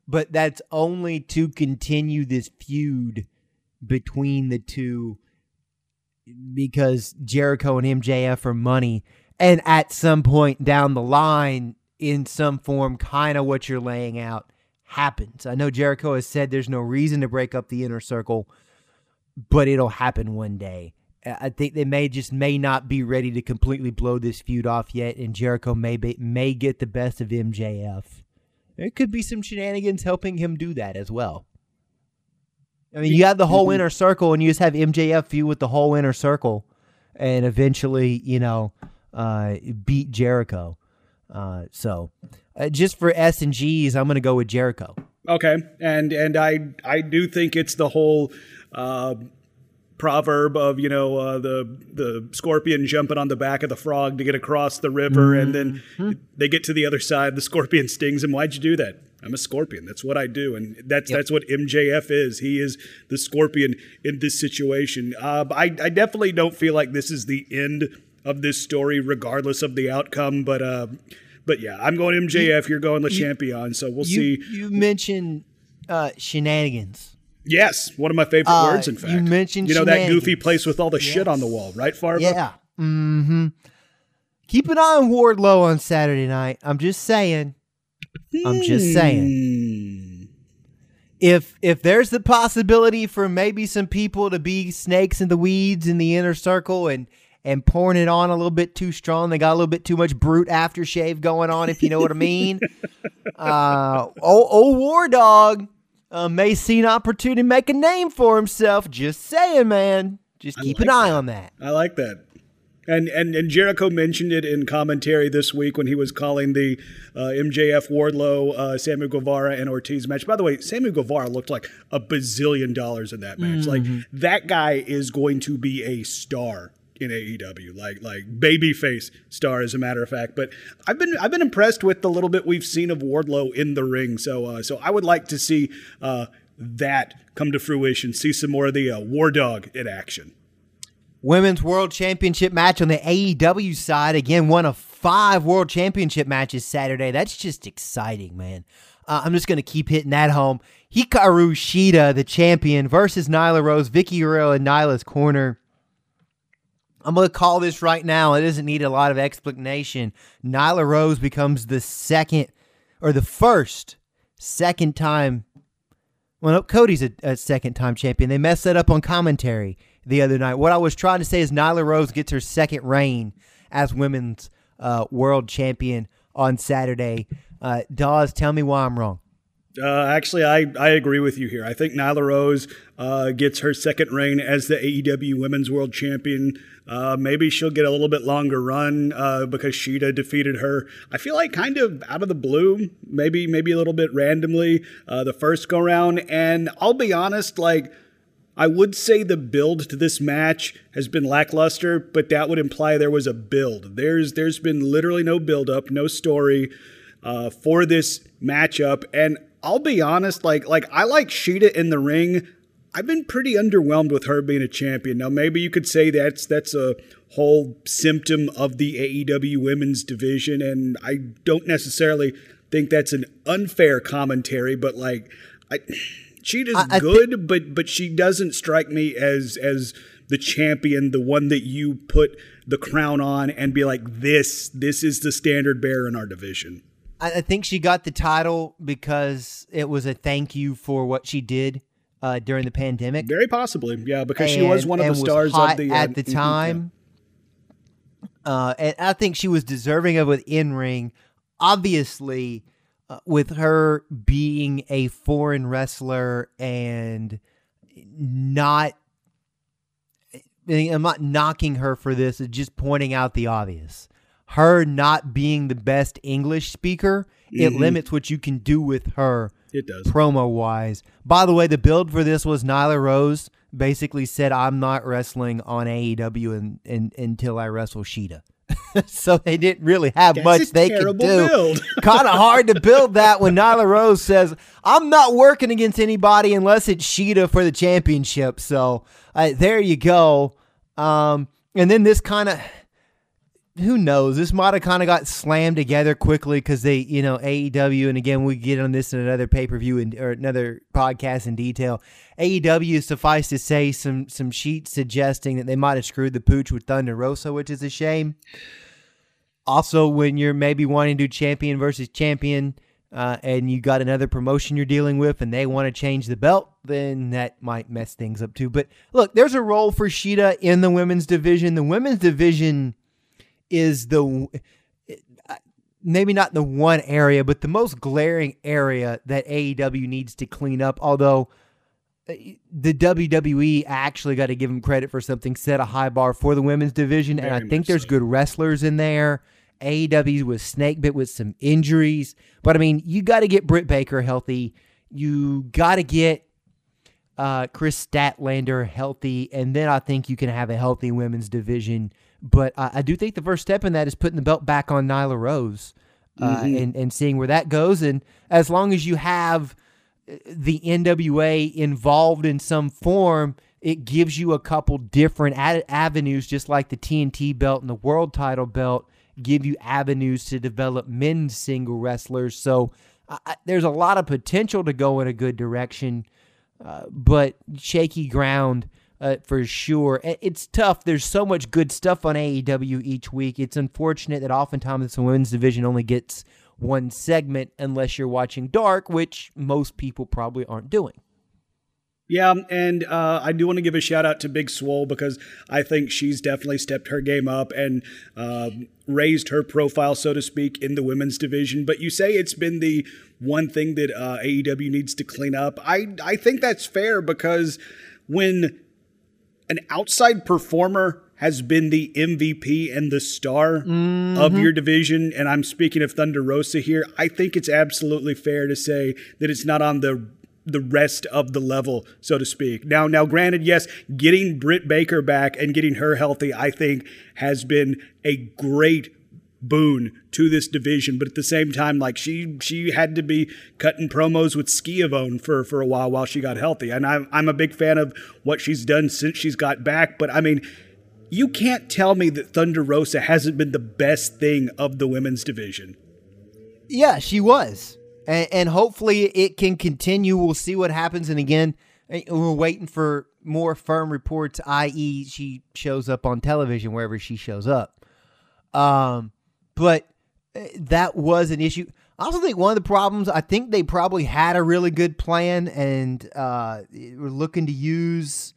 but that's only to continue this feud between the two because Jericho and MJF are money, and at some point down the line, in some form, kind of what you're laying out happens. I know Jericho has said there's no reason to break up the inner circle, but it'll happen one day. I think they may just may not be ready to completely blow this feud off yet, and Jericho may be, may get the best of MJF. There could be some shenanigans helping him do that as well. I mean, you have the whole inner circle, and you just have MJF feud with the whole inner circle, and eventually, you know, uh, beat Jericho. Uh, so, uh, just for S and G's, I'm going to go with Jericho.
Okay, and and I I do think it's the whole uh, proverb of you know uh, the the scorpion jumping on the back of the frog to get across the river, mm-hmm. and then mm-hmm. they get to the other side. The scorpion stings him. Why'd you do that? I'm a scorpion. That's what I do, and that's yep. that's what MJF is. He is the scorpion in this situation. Uh, I I definitely don't feel like this is the end of this story, regardless of the outcome. But uh, but yeah, I'm going MJF. You, are going Le Champion. So we'll
you,
see.
You mentioned uh, shenanigans.
Yes, one of my favorite uh, words. In fact,
you mentioned
you know that goofy place with all the yes. shit on the wall, right, Farva?
Yeah. Mm-hmm. Keep an eye on Wardlow on Saturday night. I'm just saying. I'm just saying. Hmm. If if there's the possibility for maybe some people to be snakes in the weeds in the inner circle and and pouring it on a little bit too strong, they got a little bit too much Brut aftershave going on, if you know what I mean. uh, oh, oh, War Dog uh, may see an opportunity to make a name for himself. Just saying, man. Just keep like an eye
that.
on that.
I like that. And, and and Jericho mentioned it in commentary this week when he was calling the uh, MJF Wardlow, uh, Sammy Guevara, and Ortiz match. By the way, Sammy Guevara looked like a bazillion dollars in that match. Mm-hmm. Like that guy is going to be a star in AEW, like like babyface star, as a matter of fact. But I've been I've been impressed with the little bit we've seen of Wardlow in the ring. So uh, so I would like to see uh, that come to fruition. See some more of the uh, War Dog in action.
Women's World Championship match on the AEW side. Again, one of five World Championship matches Saturday. That's just exciting, man. Uh, I'm just going to keep hitting that home. Hikaru Shida, the champion, versus Nyla Rose. Vickie Guerrero in Nyla's corner. I'm going to call this right now. It doesn't need a lot of explanation. Nyla Rose becomes the second or the first second time. Well, no, Cody's a, a second time champion. They messed that up on commentary the other night. What I was trying to say is Nyla Rose gets her second reign as women's uh, world champion on Saturday. Uh, Dawes, tell me why I'm wrong.
Uh, actually, I, I agree with you here. I think Nyla Rose uh, gets her second reign as the AEW Women's World Champion. Uh, maybe she'll get a little bit longer run uh, because Shida defeated her. I feel like kind of out of the blue, maybe maybe a little bit randomly uh, the first go round. And I'll be honest, like I would say the build to this match has been lackluster, but that would imply there was a build. There's there's been literally no build up, no story uh, for this matchup, and I'll be honest, like like I like Shida in the ring I've been pretty underwhelmed with her being a champion. Now, maybe you could say that's that's a whole symptom of the AEW women's division, and I don't necessarily think that's an unfair commentary, but like, I, she is I, I good, th- but but she doesn't strike me as as the champion, the one that you put the crown on and be like, this this is the standard bearer in our division.
I think she got the title because it was a thank you for what she did uh, during the pandemic.
Very possibly, yeah, because and, she was one of the stars of the
at uh, the time. Yeah. Uh, and I think she was deserving of it in ring. Obviously, uh, with her being a foreign wrestler and not, I'm not knocking her for this. It's just pointing out the obvious. Her not being the best English speaker, mm-hmm. it limits what you can do with her
it does.
Promo wise. By the way, the build for this was Nyla Rose basically said, I'm not wrestling on AEW in, in, until I wrestle Shida. so they didn't really have
That's
much they could
do.
kind of hard to build that when Nyla Rose says, I'm not working against anybody unless it's Shida for the championship. So uh, there you go. Um, and then this kind of who knows? This might have kind of got slammed together quickly because they, you know, AEW, and again, we get on this in another pay per view and or another podcast in detail. AEW, suffice to say, some some sheets suggesting that they might have screwed the pooch with Thunder Rosa, which is a shame. Also, when you're maybe wanting to do champion versus champion, uh, and you got another promotion you're dealing with, and they want to change the belt, then that might mess things up too. But look, there's a role for Shida in the women's division. The women's division is the maybe not the one area, but the most glaring area that AEW needs to clean up. Although uh, the WWE actually got to give them credit for something, set a high bar for the women's division, Very and I think there's so. good wrestlers in there. AEW was snake bit with some injuries, but I mean, you got to get Britt Baker healthy. You got to get uh, Kris Statlander healthy, and then I think you can have a healthy women's division but I, I, do think the first step in that is putting the belt back on Nyla Rose uh, mm-hmm. and, and seeing where that goes. And as long as you have uh, the NWA involved in some form, it gives you a couple different ad- avenues, just like the TNT belt and the world title belt give you avenues to develop men's single wrestlers. So I, there's a lot of potential to go in a good direction, uh, but shaky ground uh, for sure. It's tough. There's so much good stuff on AEW each week. It's unfortunate that oftentimes the women's division only gets one segment unless you're watching Dark, which most people probably aren't doing.
Yeah, and uh, I do want to give a shout out to Big Swole because I think she's definitely stepped her game up and um, raised her profile, so to speak, in the women's division. But you say it's been the one thing that uh, AEW needs to clean up. I I think that's fair because when an outside performer has been the MVP and the star mm-hmm. of your division, and I'm speaking of Thunder Rosa here, I think it's absolutely fair to say that it's not on the the rest of the level, so to speak. Now, now, granted, yes, getting Britt Baker back and getting her healthy, I think, has been a great boon to this division. But at the same time, like she she had to be cutting promos with Schiavone for for a while while she got healthy. And I'm I'm a big fan of what she's done since she's got back. But I mean, you can't tell me that Thunder Rosa hasn't been the best thing of the women's division.
Yeah, she was. And, and hopefully it can continue. We'll see what happens. And again, eh, we're waiting for more firm reports, i.e., she shows up on television wherever she shows up. Um, but eh, that was an issue. I also think one of the problems, I think they probably had a really good plan and uh, were looking to use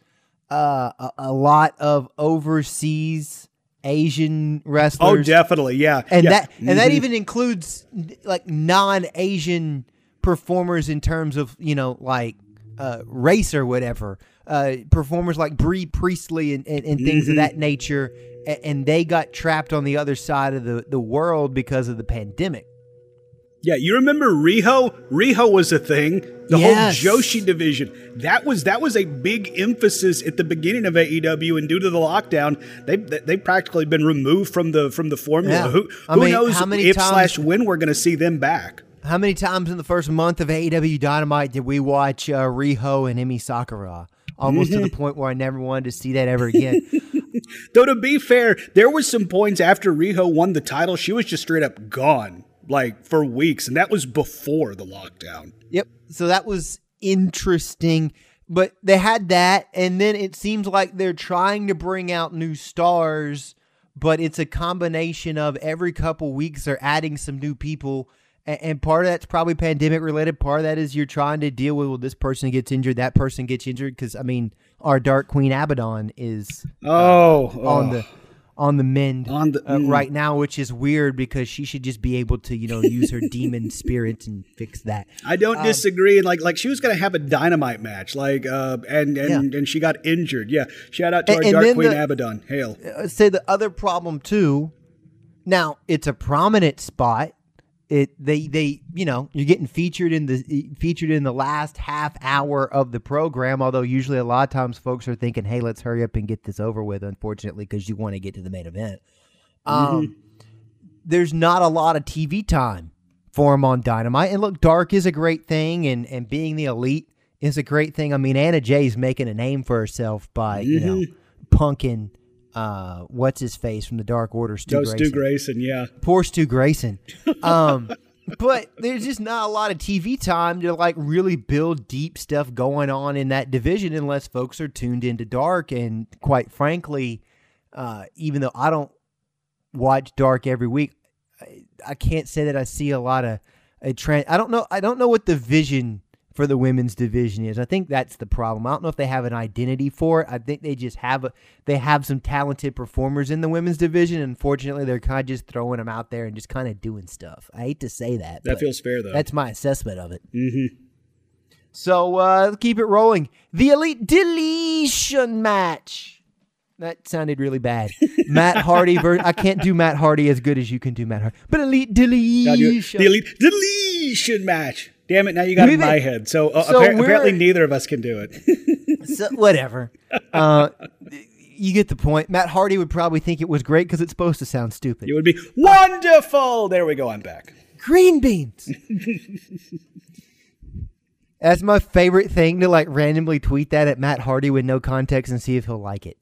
uh, a, a, lot of overseas Asian wrestlers.
Oh, definitely, yeah,
and
yeah.
that and mm-hmm. that even includes like non-Asian performers in terms of you know like uh, race or whatever. Uh, performers like Bea Priestley and, and, and things mm-hmm. of that nature and they got trapped on the other side of the, the world because of the pandemic.
Yeah, you remember Riho? Riho was a thing. The yes. whole Joshi division. That was that was a big emphasis at the beginning of AEW, and due to the lockdown, they they practically been removed from the from the formula. Yeah. Who, who mean, knows if times, slash when we're going to see them back?
How many times in the first month of AEW Dynamite did we watch uh, Riho and Emi Sakura? almost to the point where I never wanted to see that ever again.
Though to be fair, there was some points after Riho won the title, she was just straight up gone, like for weeks, and that was before the lockdown.
Yep. So that was interesting. But they had that, and then it seems like they're trying to bring out new stars, but it's a combination of every couple weeks they're adding some new people. And part of that's probably pandemic related. Part of that is you're trying to deal with well, this person gets injured, that person gets injured. Because I mean, our Dark Queen Abaddon is
oh,
uh, on
oh.
the on the mend
On the-
uh,
mm.
right now, which is weird because she should just be able to you know use her demon spirit and fix that.
I don't
Um,
disagree. And like, like she was going to have a dynamite match, like, uh, and and and she got injured. Yeah, shout out to
And-
our Dark Queen
the-
Abaddon. Hail.
uh, say the other problem too. Now it's a prominent spot. It they they you know you're getting featured in the featured in the last half hour of the program. Although usually a lot of times folks are thinking, hey, let's hurry up and get this over with. Unfortunately, because you want to get to the main event. Um, there's not a lot of TV time for him on Dynamite. And look, Dark is a great thing, and and being the elite is a great thing. I mean, Anna Jay's making a name for herself by you know punking uh what's his face from the Dark Order, Stu Grayson.
Stu Grayson. Yeah.
Poor Stu Grayson. Um, but there's just not a lot of TV time to like really build deep stuff going on in that division unless folks are tuned into Dark. And quite frankly, uh, even though I don't watch Dark every week, I, I can't say that I see a lot of a trend. I don't know. I don't know what the vision for the women's division is. I think that's the problem. I don't know if they have an identity for it. I think they just have a they have some talented performers in the women's division. Unfortunately, they're kind of just throwing them out there and just kind of doing stuff. I hate to say that.
That feels fair though.
that's my assessment of it.
mm-hmm.
So uh, keep it rolling. The Elite Deletion match. That sounded really bad. Matt Hardy. Ver- I can't do Matt Hardy as good as you can do Matt Hardy. But Elite Deletion.
The elite deletion match. Damn it! Now you got in my head. So, uh,
So
appar- apparently neither of us can do it.
so, whatever. Uh, you get the point. Matt Hardy would probably think it was great because it's supposed to sound stupid.
it would be wonderful. There we go. I'm back.
Green beans. That's my favorite thing to like randomly tweet that at Matt Hardy with no context and see if he'll like it.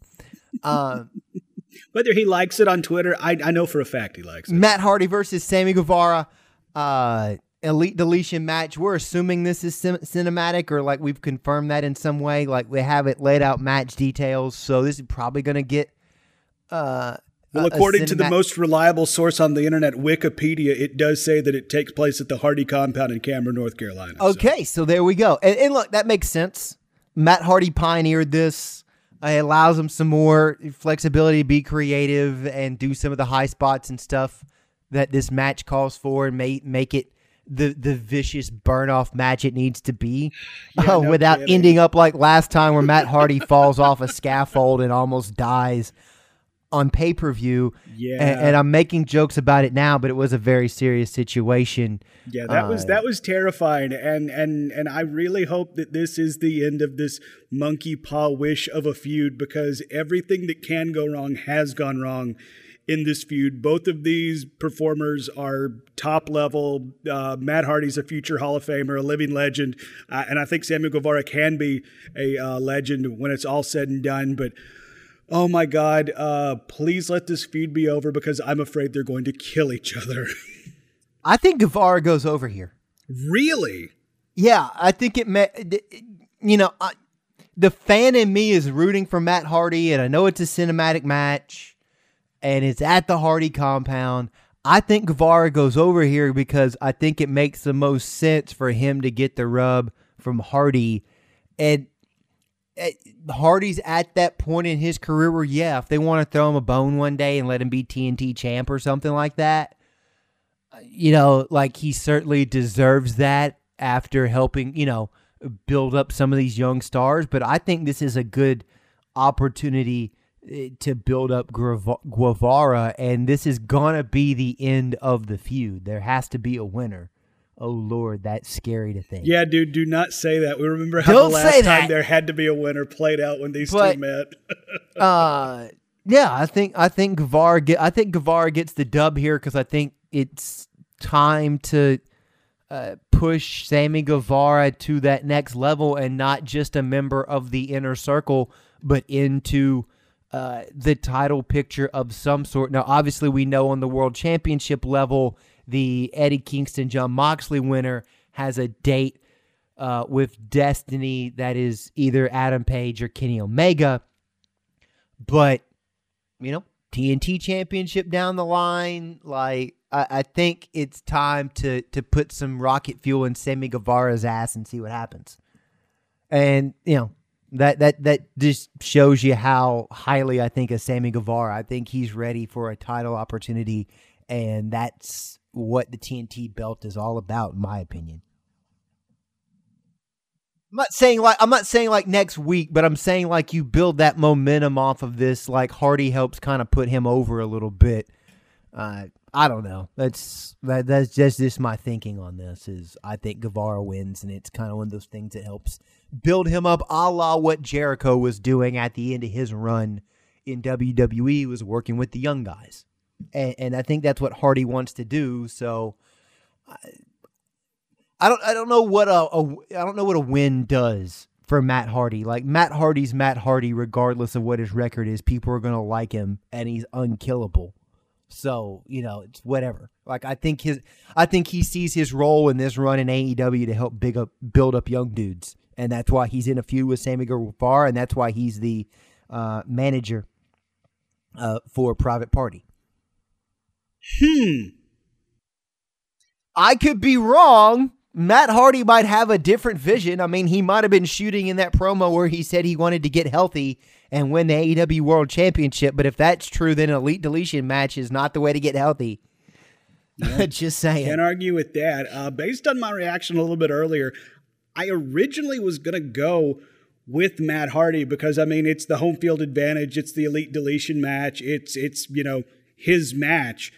Um,
Whether he likes it on Twitter, I, I know for a fact he likes it.
Matt Hardy versus Sammy Guevara, uh, elite deletion match. We're assuming this is cin- cinematic or like we've confirmed that in some way. Like we have it laid out match details. So this is probably going to get. Uh,
Well, according to the most reliable source on the internet, Wikipedia, it does say that it takes place at the Hardy compound in Cameron, North Carolina.
Okay, so there we go. And, and look, that makes sense. Matt Hardy pioneered this. Uh, it allows him some more flexibility to be creative and do some of the high spots and stuff that this match calls for and make make it the the vicious burn off match it needs to be
Yeah,
uh,
no
without
kidding.
ending up like last time where Matt Hardy falls off a scaffold and almost dies on pay per view.
Yeah.
And, and I'm making jokes about it now, but it was a very serious situation.
Yeah, that was
Uh,
that was terrifying, and and and I really hope that this is the end of this monkey paw wish of a feud because everything that can go wrong has gone wrong in this feud. Both of these performers are top level. Uh, Matt Hardy's a future Hall of Famer, a living legend, uh, and I think Samuel Guevara can be a uh, legend when it's all said and done. But oh my God, uh, please let this feud be over because I'm afraid they're going to kill each other.
I think Guevara goes over here.
really?
Yeah, I think it may. You know, I, the fan in me is rooting for Matt Hardy, and I know it's a cinematic match, and it's at the Hardy compound. I think Guevara goes over here because I think it makes the most sense for him to get the rub from Hardy, and eh, Hardy's at that point in his career where, yeah, if they want to throw him a bone one day and let him be TNT champ or something like that, you know, like he certainly deserves that after helping, you know, build up some of these young stars. But I think this is a good opportunity to build up Guevara, and this is gonna be the end of the feud. There has to be a winner. Oh Lord, that's scary to think.
Yeah, dude, do not say that. We remember how
Don't
the last time there had to be a winner played out when these
But-
two met.
uh yeah i think i think Guevara get i think Guevara gets the dub here because i think it's time to uh, push Sammy Guevara to that next level and not just a member of the inner circle, but into uh, the title picture of some sort. Now, obviously, we know on the world championship level, the Eddie Kingston Jon Moxley winner has a date uh, with Destiny that is either Adam Page or Kenny Omega. But, you know, TNT championship down the line, like I, I think it's time to to put some rocket fuel in Sammy Guevara's ass and see what happens. And, you know, that that that just shows you how highly I think of Sammy Guevara. I think he's ready for a title opportunity, and that's what the TNT belt is all about, in my opinion. I'm not saying like I'm not saying like next week, but I'm saying like you build that momentum off of this. Like Hardy helps kind of put him over a little bit. Uh, I don't know. That's that, that's just just my thinking on this. Is I think Guevara wins, and it's kind of one of those things that helps build him up, a la what Jericho was doing at the end of his run in WWE, was working with the young guys, and, and I think that's what Hardy wants to do. So. I, I don't I don't know what a, a I don't know what a win does for Matt Hardy. Like Matt Hardy's Matt Hardy, regardless of what his record is, people are gonna like him, and he's unkillable. So you know it's whatever. Like I think his I think he sees his role in this run in AEW to help big up build up young dudes, and that's why he's in a feud with Sammy Guevara, and that's why he's the uh, manager uh, for Private Party.
Hmm.
I could be wrong. Matt Hardy might have a different vision. I mean, he might have been shooting in that promo where he said he wanted to get healthy and win the AEW World Championship. But if that's true, then an Elite Deletion match is not the way to get healthy. Yeah. Just saying.
Can't argue with that. Uh, based on my reaction a little bit earlier, I originally was going to go with Matt Hardy because I mean it's the home field advantage, it's the Elite Deletion match, it's it's you know his match.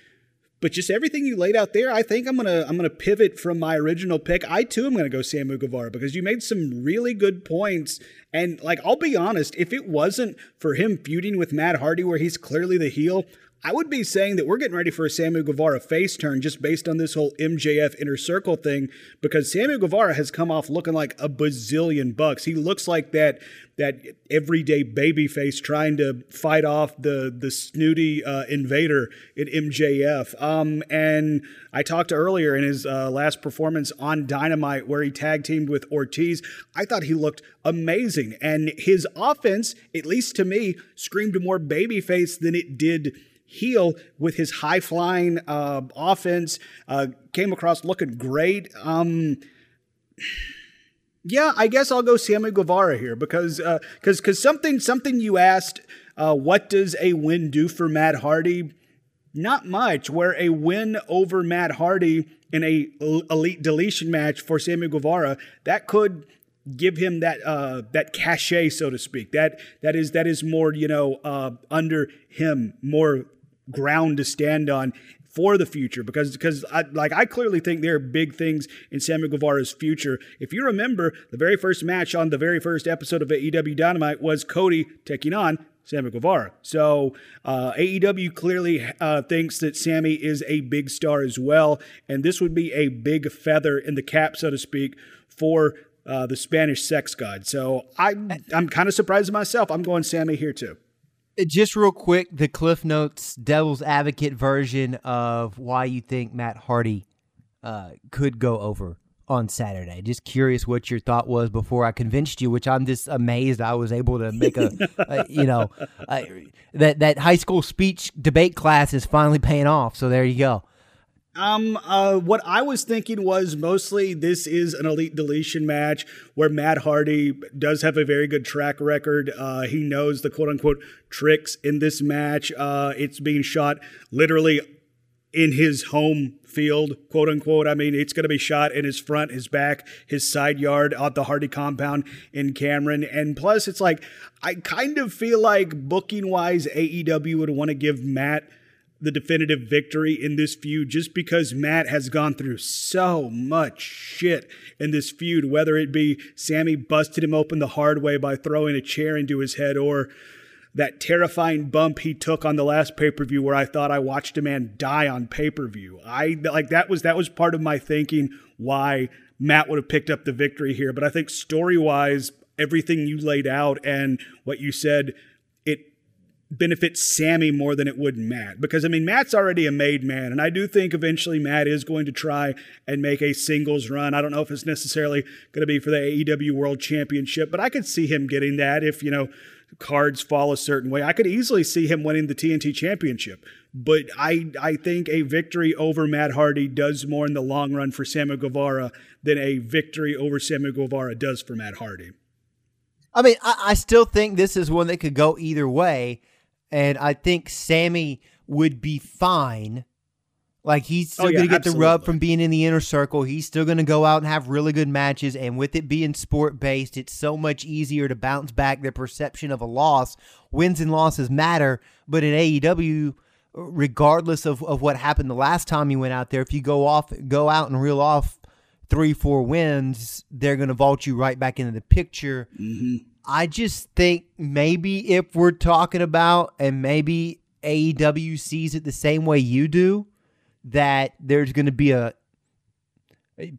But just everything you laid out there, I think I'm gonna I'm gonna pivot from my original pick. I too am gonna go Sammy Guevara because you made some really good points. And like I'll be honest, if it wasn't for him feuding with Matt Hardy, where he's clearly the heel, I would be saying that we're getting ready for a Sammy Guevara face turn just based on this whole MJF inner circle thing because Sammy Guevara has come off looking like a bazillion bucks. He looks like that that everyday baby face trying to fight off the the snooty uh, invader in MJF. Um, and I talked earlier in his uh, last performance on Dynamite where he tag teamed with Ortiz. I thought he looked amazing, and his offense, at least to me, screamed more babyface than it did heel with his high flying uh, offense. Uh, came across looking great. Um, yeah, I guess I'll go Sammy Guevara here because because uh, because something something you asked. Uh, what does a win do for Matt Hardy? Not much. Where a win over Matt Hardy in a elite deletion match for Sammy Guevara that could give him that uh, that cachet, so to speak. That that is that is more you know uh, under him, more ground to stand on for the future because because I, like I clearly think there are big things in Sammy Guevara's future. If you remember, the very first match on the very first episode of AEW Dynamite was Cody taking on Sammy Guevara. So uh, AEW clearly uh, thinks that Sammy is a big star as well, and this would be a big feather in the cap, so to speak, for uh, the Spanish sex god. So I I'm kind of surprised myself. I'm going Sammy here too.
Uh, just real quick, the Cliff Notes Devil's Advocate version of why you think Matt Hardy uh, could go over on Saturday. Just curious what your thought was before I convinced you, which I'm just amazed I was able to make a, a you know, a, that that high school speech debate class is finally paying off. So there you go.
Um, uh, what I was thinking was mostly this is an elite deletion match where Matt Hardy does have a very good track record. Uh, he knows the quote unquote tricks in this match. Uh, it's being shot literally in his home field, quote unquote. I mean, it's going to be shot in his front, his back, his side yard at the Hardy compound in Cameron. And plus, it's like, I kind of feel like booking wise, AEW would want to give Matt the definitive victory in this feud just because Matt has gone through so much shit in this feud, whether it be Sammy busted him open the hard way by throwing a chair into his head or that terrifying bump he took on the last pay-per-view where I thought I watched a man die on pay-per-view. I like that was that was part of my thinking why Matt would have picked up the victory here. But I think story wise, everything you laid out and what you said, it Sammy more than it would Matt. Because, I mean, Matt's already a made man. And I do think eventually Matt is going to try and make a singles run. I don't know if it's necessarily going to be for the AEW World Championship, but I could see him getting that if, you know, cards fall a certain way. I could easily see him winning the TNT Championship. But I, I think a victory over Matt Hardy does more in the long run for Sammy Guevara than a victory over Sammy Guevara does for Matt Hardy.
I mean, I, I still think this is one that could go either way. And I think Sammy would be fine. Like he's still oh, yeah, going to get absolutely. the rub from being in the inner circle. He's still going to go out and have really good matches. And with it being sport based, it's so much easier to bounce back the perception of a loss. Wins and losses matter, but in AEW, regardless of, of what happened the last time you went out there, if you go off, go out and reel off three, four wins, they're going to vault you right back into the picture.
Mm-hmm.
I just think maybe if we're talking about, and maybe AEW sees it the same way you do, that there's going to be a,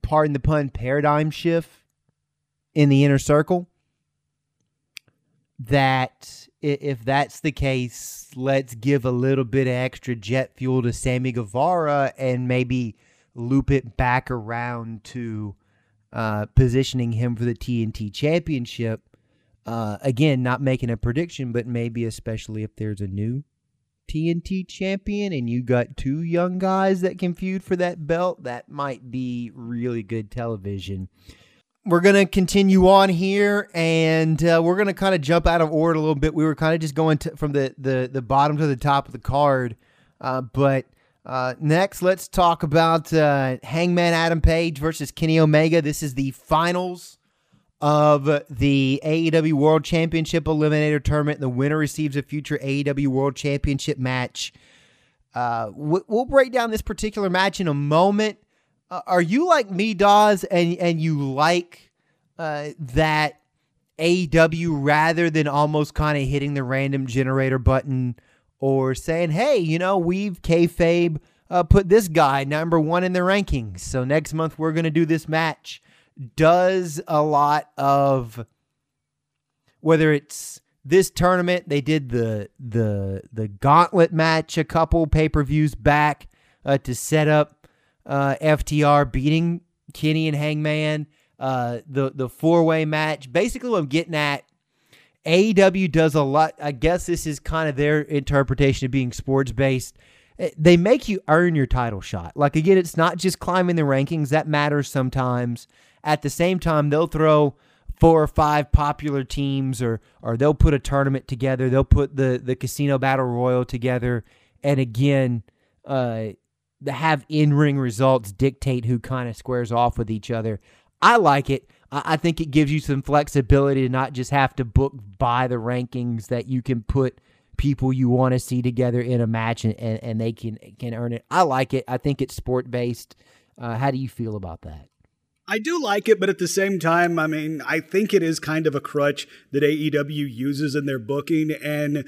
pardon the pun, paradigm shift in the inner circle. That if that's the case, let's give a little bit of extra jet fuel to Sammy Guevara and maybe loop it back around to uh, positioning him for the TNT Championship. Uh, again, not making a prediction, but maybe especially if there's a new TNT champion and you got two young guys that can feud for that belt, that might be really good television. We're going to continue on here and uh, we're going to kind of jump out of order a little bit. We were kind of just going to, from the, the, the bottom to the top of the card. Uh, but uh, next, let's talk about uh, Hangman Adam Page versus Kenny Omega. This is the finals of the AEW World Championship Eliminator Tournament. The winner receives a future AEW World Championship match. Uh, we'll break down this particular match in a moment. Uh, are you like me, Dawes, and and you like uh, that AEW rather than almost kind of hitting the random generator button or saying, "Hey, you know, we've kayfabe uh, put this guy number one in the rankings, so next month we're going to do this match." Does a lot of whether it's this tournament they did the the the gauntlet match a couple pay-per-views back uh, to set up uh, FTR beating Kenny and Hangman uh, the the four-way match. Basically what I'm getting at AEW does a lot I guess this is kind of their interpretation of being sports based they make you earn your title shot like again it's not just climbing the rankings that matters sometimes at the same time, they'll throw four or five popular teams or or they'll put a tournament together. They'll put the the casino battle royal together and again uh have in-ring results dictate who kind of squares off with each other. I like it. I think it gives you some flexibility to not just have to book by the rankings that you can put people you want to see together in a match and, and, and, they can can earn it. I like it. I think it's sport based. Uh, how do you feel about that?
I do like it, but at the same time, I mean, I think it is kind of a crutch that AEW uses in their booking and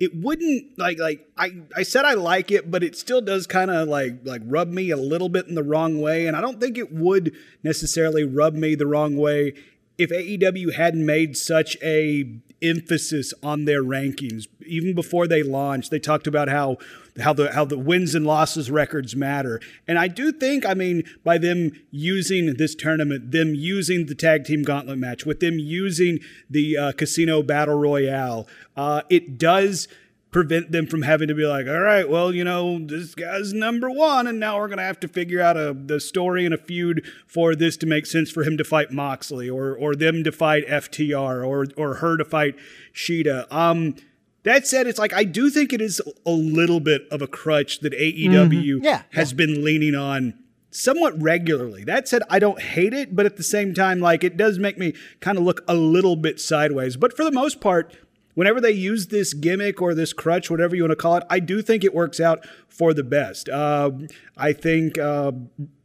it wouldn't like like I, I said I like it, but it still does kind of like like rub me a little bit in the wrong way. And I don't think it would necessarily rub me the wrong way if AEW hadn't made such a emphasis on their rankings. Even before they launched, they talked about how how the how the wins and losses records matter. And I do think, I mean, by them using this tournament, them using the tag team gauntlet match, with them using the uh, casino battle royale, uh, it does prevent them from having to be like, all right, well, you know, this guy's number one, and now we're gonna have to figure out a the story and a feud for this to make sense for him to fight Moxley or or them to fight FTR or or her to fight Shida. Um, that said, it's like I do think it is a little bit of a crutch that AEW mm-hmm.
yeah,
has
yeah.
been leaning on somewhat regularly. That said, I don't hate it, but at the same time, like it does make me kind of look a little bit sideways. But for the most part, whenever they use this gimmick or this crutch, whatever you want to call it, I do think it works out for the best. Uh, I think uh,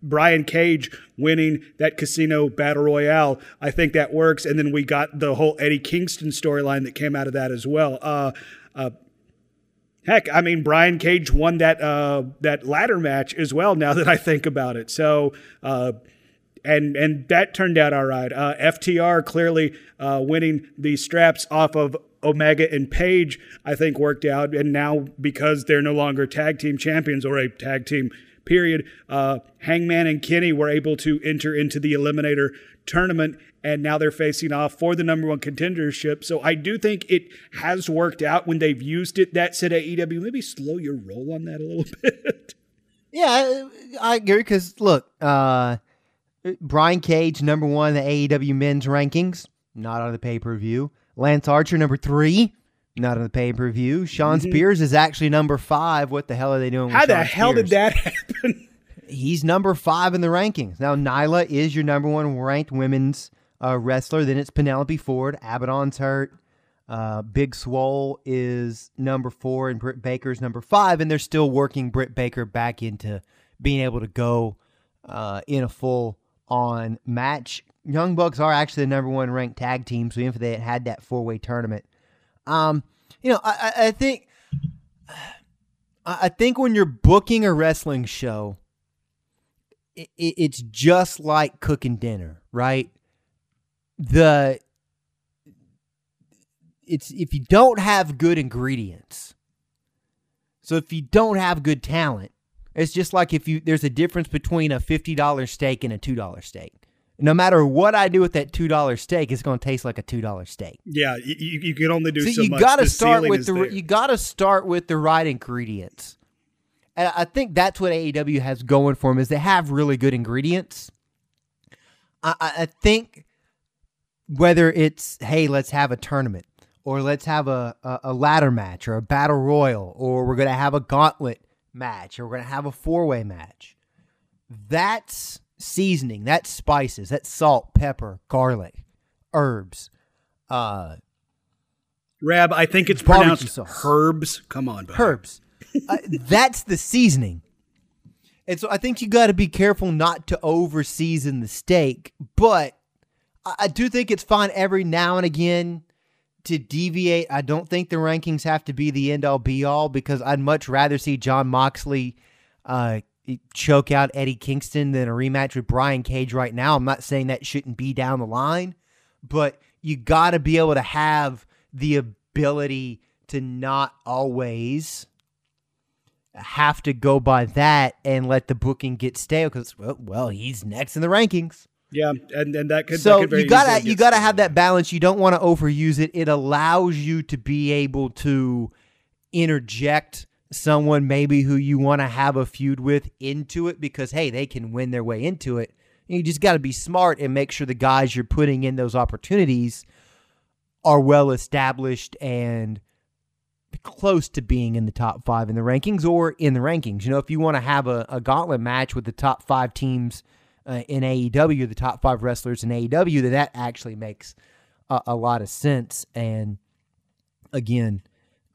Brian Cage winning that casino battle royale, I think that works. And then we got the whole Eddie Kingston storyline that came out of that as well. Uh, uh heck, I mean, Brian Cage won that uh, that ladder match as well. Now that I think about it, so uh, and and that turned out all right. Uh, FTR clearly uh, winning the straps off of Omega and Page, I think worked out. And now because they're no longer tag team champions or a tag team period, uh, Hangman and Kenny were able to enter into the Eliminator tournament. And now they're facing off for the number one contendership. So I do think it has worked out when they've used it. That said, AEW, maybe slow your roll on that a little bit.
Yeah, I agree. Because look, uh, Brian Cage, number one the AEW men's rankings, not on the pay per view. Lance Archer, number three, not on the pay per view. Shawn mm-hmm. Spears is actually number five. What the hell are they doing?
How the
Shawn
hell
Spears?
did that happen?
He's number five in the rankings. Now, Nyla is your number one ranked women's uh, wrestler. Then it's Penelope Ford. Abaddon's hurt. Uh, Big Swole is number four, and Britt Baker's number five, and they're still working Britt Baker back into being able to go uh, in a full on match. Young Bucks are actually the number one ranked tag team, so even if they had had that four way tournament, um, you know, I, I think, I think when you're booking a wrestling show, it, it's just like cooking dinner, right? The it's if you don't have good ingredients. So if you don't have good talent, it's just like if you there's a difference between a $50 steak and a $2 steak. No matter what I do with that two dollar steak, it's going to taste like a two dollar steak.
Yeah, you, you can only do so,
so
you
got
to
start with the
there.
you got to start with the right ingredients, and I think that's what AEW has going for them is they have really good ingredients. I, I think whether it's hey let's have a tournament or let's have a, a, a ladder match or a battle royal or we're going to have a gauntlet match or we're going to have a four way match. That's seasoning, that's spices, that's salt, pepper, garlic, herbs. Uh,
Rab, I think it's pronounced sauce. herbs. Come on, buddy.
herbs. uh, that's the seasoning. And so I think you got to be careful not to over season the steak, but I, I do think it's fine every now and again to deviate. I don't think the rankings have to be the end all be all because I'd much rather see Jon Moxley uh, choke out Eddie Kingston than a rematch with Brian Cage right now. I'm not saying that shouldn't be down the line, but you got to be able to have the ability to not always have to go by that and let the booking get stale because well, well, he's next in the rankings.
Yeah, and, and that could
so
that could
you gotta you gotta have that balance. You don't want to overuse it. It allows you to be able to interject someone maybe who you want to have a feud with into it because hey, they can win their way into it. You just got to be smart and make sure the guys you're putting in those opportunities are well established and close to being in the top five in the rankings or in the rankings. You know, if you want to have a, a gauntlet match with the top five teams uh, in AEW, the top five wrestlers in AEW, then that actually makes a, a lot of sense. And again,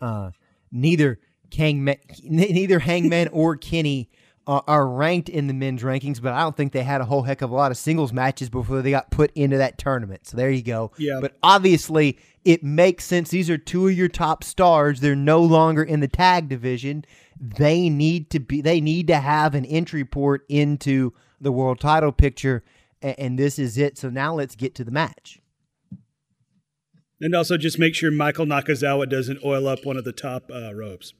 uh, neither Hangman, neither Hangman or Kenny are, are ranked in the men's rankings, but I don't think they had a whole heck of a lot of singles matches before they got put into that tournament. So there you go.
Yeah.
But obviously, it makes sense. These are two of your top stars. They're no longer in the tag division. They need to be. They need to have an entry port into the world title picture, and, and this is it. So now let's get to the match.
And also, just make sure Michael Nakazawa doesn't oil up one of the top uh, ropes.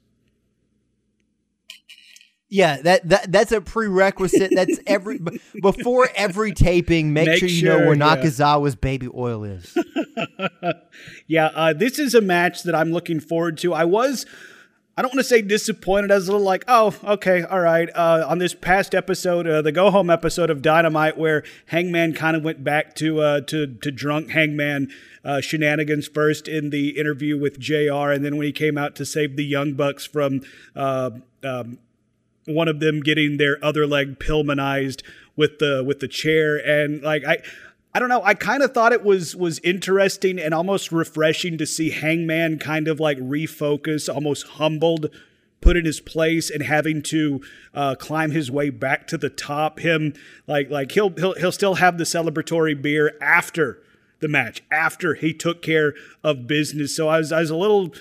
Yeah, that, that that's a prerequisite. That's every before every taping. Make, make sure you sure, know where yeah. Nakazawa's baby oil is.
yeah, uh, this is a match that I'm looking forward to. I was. I don't want to say disappointed. I was a little like, oh, okay, all right. Uh, on this past episode, uh, the go home episode of Dynamite, where Hangman kind of went back to uh, to to drunk Hangman uh, shenanigans first in the interview with Jr. and then when he came out to save the Young Bucks from uh, um, one of them getting their other leg pillmanized with the with the chair and like I I don't know. I kind of thought it was was interesting and almost refreshing to see Hangman kind of like refocus, almost humbled, put in his place, and having to uh, climb his way back to the top. Him like like he'll he'll he'll still have the celebratory beer after the match, after he took care of business. So I was I was a little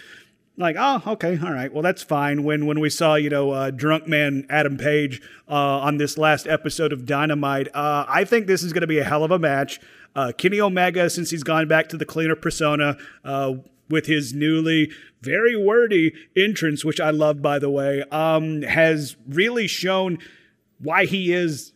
like, oh, okay, all right, well, that's fine. When when we saw, you know, uh, drunk man Adam Page uh, on this last episode of Dynamite, uh, I think this is going to be a hell of a match. Uh, Kenny Omega, since he's gone back to the cleaner persona uh, with his newly very wordy entrance, which I love, by the way, um, has really shown why he is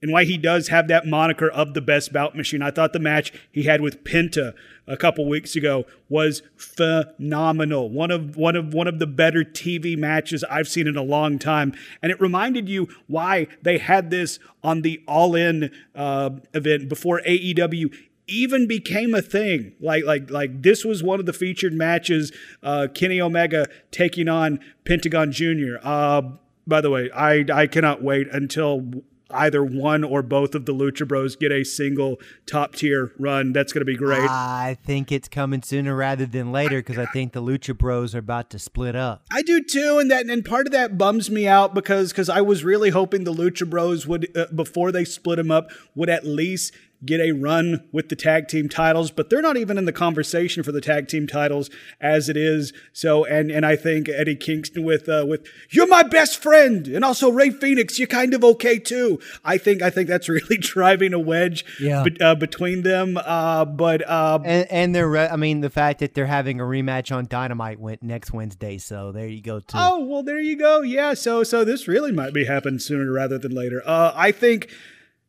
and why he does have that moniker of the best bout machine. I thought the match he had with Penta a couple weeks ago was phenomenal. One of one of one of the better TV matches I've seen in a long time, and it reminded you why they had this on the All In uh, event before AEW even became a thing. Like like like this was one of the featured matches. Uh, Kenny Omega taking on Pentagon Junior. Uh, by the way, I I cannot wait until either one or both of the Lucha Bros get a single top tier run. That's going to be great.
I think it's coming sooner rather than later because I think the Lucha Bros are about to split up.
I do too, and that and part of that bums me out because because I was really hoping the Lucha Bros would uh, before they split them up would at least get a run with the tag team titles, but they're not even in the conversation for the tag team titles as it is. So, and and I think Eddie Kingston with uh, with you're my best friend, and also Rey Fenix, you're kind of okay too. I think I think that's really driving a wedge yeah. be, uh, between them. Uh, but uh,
and, and they're re- I mean the fact that they're having a rematch on Dynamite went next Wednesday, so there you go too.
Oh well, there you go. Yeah, so so this really might be happening sooner rather than later. Uh, I think.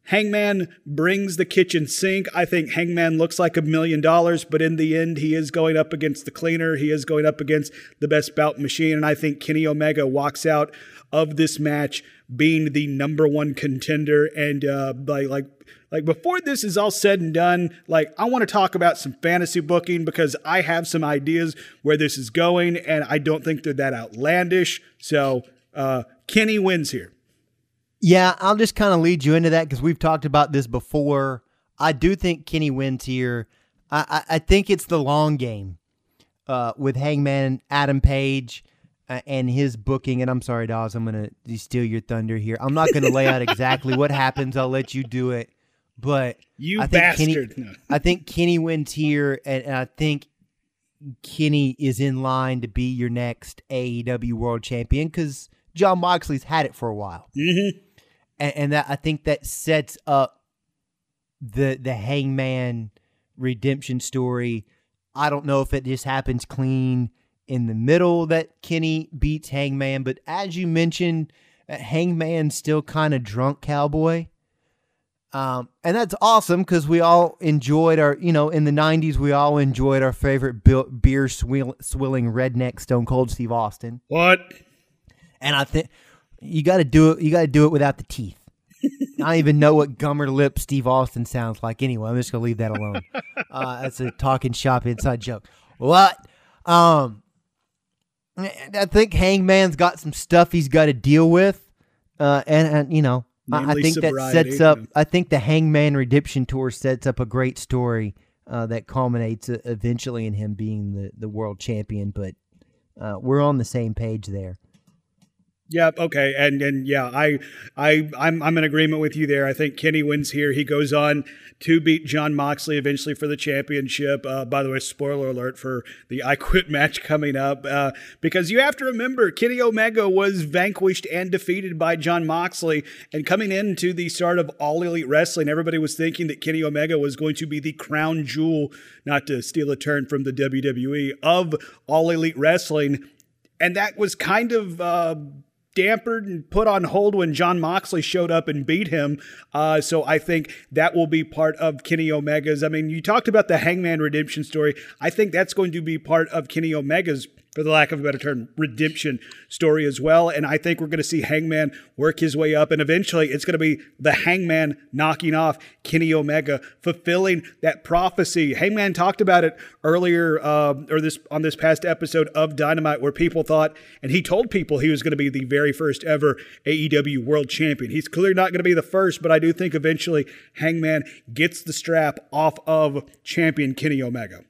Hangman brings the kitchen sink. I think Hangman looks like a million dollars, but in the end, he is going up against the cleaner. He is going up against the best bout machine. And I think Kenny Omega walks out of this match being the number one contender. And uh, like, like, like before this is all said and done, like I want to talk about some fantasy booking because I have some ideas where this is going, and I don't think they're that outlandish. So uh, Kenny wins here.
Yeah, I'll just kind of lead you into that because we've talked about this before. I do think Kenny wins here. I, I, I think it's the long game uh, with Hangman, Adam Page, uh, and his booking. And I'm sorry, Dawes, I'm going to steal your thunder here. I'm not going to lay out exactly what happens. I'll let you do it. But
you
I think
bastard.
Kenny, I think Kenny wins here, and, and I think Kenny is in line to be your next AEW World Champion because Jon Moxley's had it for a while.
Mm-hmm
and, and that I think that sets up the the Hangman redemption story. I don't know if it just happens clean in the middle that Kenny beats Hangman, but as you mentioned, uh, Hangman's still kind of drunk cowboy. Um, and that's awesome because we all enjoyed our, you know, in the 90s, we all enjoyed our favorite beer swill- swilling redneck Stone Cold Steve Austin.
What?
And I think you got to do it. You got to do it without the teeth. I don't even know what gummer lip Steve Austin sounds like. Anyway, I'm just gonna leave that alone. Uh, that's a talking shop inside joke. What? Um, I think Hangman's got some stuff he's got to deal with, uh, and, and you know, I, I, think that sets up. I think the Hangman Redemption Tour sets up a great story uh, that culminates uh, eventually in him being the the world champion. But uh, we're on the same page there.
Yeah. Okay. And and yeah, I I I'm I'm in agreement with you there. I think Kenny wins here. He goes on to beat Jon Moxley eventually for the championship. Uh, by the way, spoiler alert for the I Quit match coming up uh, because you have to remember Kenny Omega was vanquished and defeated by Jon Moxley. And coming into the start of All Elite Wrestling, everybody was thinking that Kenny Omega was going to be the crown jewel, not to steal a turn from the WWE of All Elite Wrestling. And that was kind of uh, dampered and put on hold when Jon Moxley showed up and beat him. Uh, so I think that will be part of Kenny Omega's. I mean, you talked about the Hangman redemption story. I think that's going to be part of Kenny Omega's for the lack of a better term, redemption story as well. And I think we're going to see Hangman work his way up, and eventually it's going to be the Hangman knocking off Kenny Omega, fulfilling that prophecy. Hangman talked about it earlier, uh, or this on this past episode of Dynamite, where people thought, and he told people he was going to be the very first ever AEW World Champion. He's clearly not going to be the first, but I do think eventually Hangman gets the strap off of champion Kenny Omega.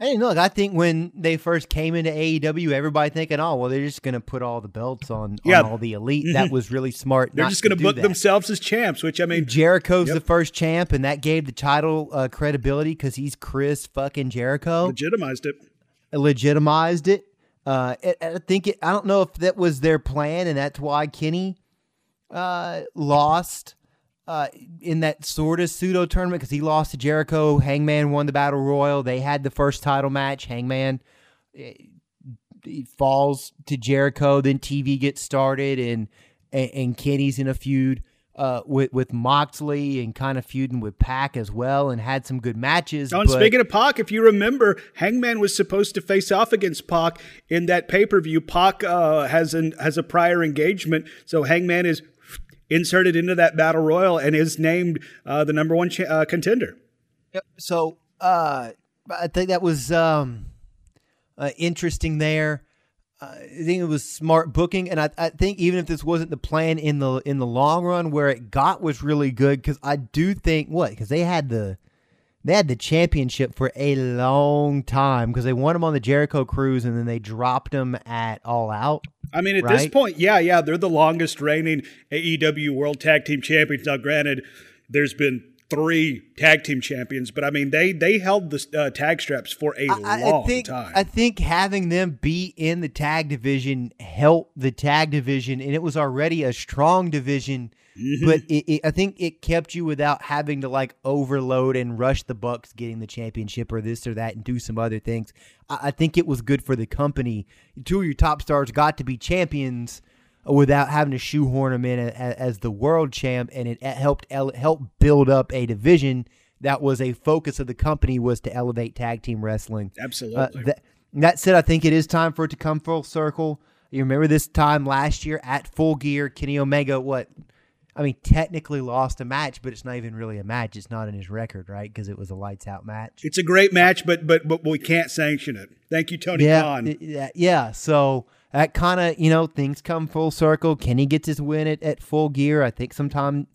Hey, look, I think when they first came into AEW, everybody thinking, oh, well, they're just going to put all the belts on, yeah. on all the elite. Mm-hmm. That was really smart.
They're just going
to
book
that.
themselves as champs, which I mean,
Jericho's yep. the first champ, and that gave the title uh, credibility because he's Chris fucking Jericho.
Legitimized it.
legitimized it. Uh, I think it, I don't know if that was their plan, and that's why Kenny uh, lost uh, in that sort of pseudo tournament because he lost to Jericho. Hangman won the battle royal. They had the first title match. Hangman eh, falls to Jericho. Then TV gets started, and and, and Kenny's in a feud uh, with with Moxley and kind of feuding with Pac as well, and had some good matches.
Oh, and speaking of Pac, if you remember, Hangman was supposed to face off against Pac in that pay per view. Pac uh, has an has a prior engagement, so Hangman is inserted into that battle royal and is named uh, the number one cha- uh, contender.
Yep. So uh, I think that was um, uh, interesting there. I think it was smart booking, and I, I think even if this wasn't the plan in the in the long run, where it got was really good because I do think what because they had the they had the championship for a long time because they won them on the Jericho Cruise and then they dropped them at All Out.
I mean, at right? this point, yeah, yeah, they're the longest reigning AEW World Tag Team Champions. Now, granted, there's been three tag team champions, but I mean they they held the uh, tag straps for a I, long
I think,
time.
I think having them be in the tag division helped the tag division, and it was already a strong division. Mm-hmm. But it, it, I think it kept you without having to like overload and rush the Bucks getting the championship or this or that and do some other things. I, I think it was good for the company. Two of your top stars got to be champions without having to shoehorn him in as, as the world champ, and it helped help build up a division that was a focus of the company was to elevate tag team wrestling.
Absolutely. Uh,
that, that said, I think it is time for it to come full circle. You remember this time last year at Full Gear, Kenny Omega, what? I mean, technically lost a match, but it's not even really a match. It's not in his record, right? Because it was a lights out match.
It's a great match, but but but we can't sanction it. Thank you, Tony
yeah,
Khan.
Yeah, yeah. So that kind of you know things come full circle. Kenny gets his win at, at full gear. I think sometime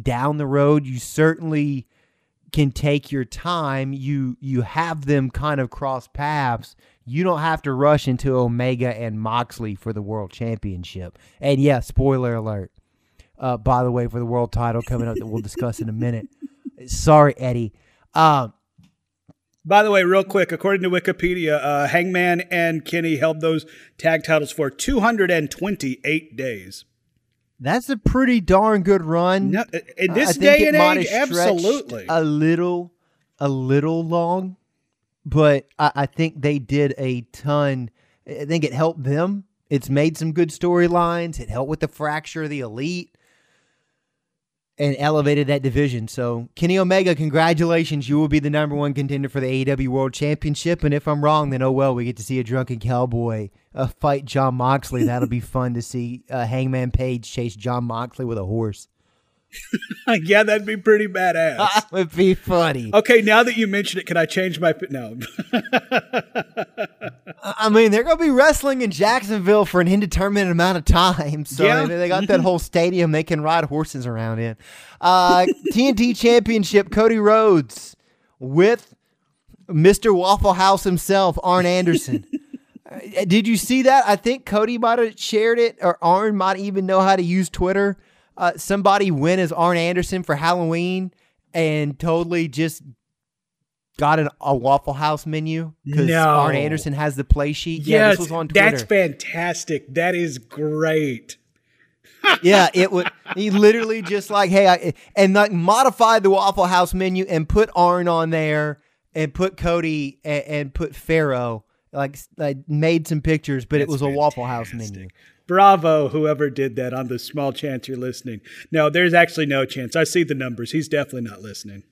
down the road you certainly can take your time. You you have them kind of cross paths. You don't have to rush into Omega and Moxley for the world championship. And yeah, spoiler alert. Uh, by the way, for the world title coming up that we'll discuss in a minute. Sorry, Eddie. Um,
by the way, real quick, according to Wikipedia, uh, Hangman and Kenny held those tag titles for 228 days.
That's a pretty darn good run.
No, in this day and age, absolutely
a little, a little long, but I, I think they did a ton. I think it helped them. It's made some good storylines. It helped with the fracture of the elite and elevated that division. So, Kenny Omega, congratulations. You will be the number one contender for the AEW World Championship. And if I'm wrong, then oh well, we get to see a drunken cowboy uh, fight Jon Moxley. That'll be fun to see uh, Hangman Page chase Jon Moxley with a horse.
yeah, that'd be pretty badass.
That would be funny.
Okay, now that you mention it, can I change my no?
I mean, they're gonna be wrestling in Jacksonville for an indeterminate amount of time, so yeah. they, got that whole stadium they can ride horses around in. Uh, TNT Championship, Cody Rhodes with Mr. Waffle House himself, Arn Anderson. Uh, did you see that? I think Cody might have shared it, or Arn might even know how to use Twitter uh, somebody went as Arn Anderson for Halloween and totally just got an, a Waffle House menu because no. Arn Anderson has the play sheet. Yes, yeah, this was on Twitter.
That's fantastic. That is great.
yeah, it would. He literally just like, hey, I, and like modified the Waffle House menu and put Arn on there and put Cody and, and put Pharaoh. Like, like made some pictures, but That's it was a Waffle House menu.
Bravo, whoever did that on the small chance you're listening. No, there's actually no chance. I see the numbers. He's definitely not listening.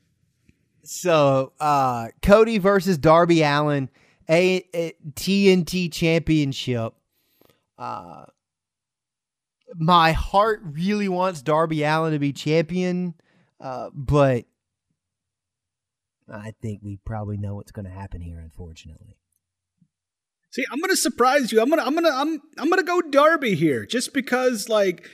So, uh, Cody versus Darby Allin, a, a TNT championship. Uh, my heart really wants Darby Allin to be champion, uh, but I think we probably know what's going to happen here, unfortunately.
See, I'm gonna surprise you. I'm gonna I'm gonna I'm I'm gonna go Darby here, just because like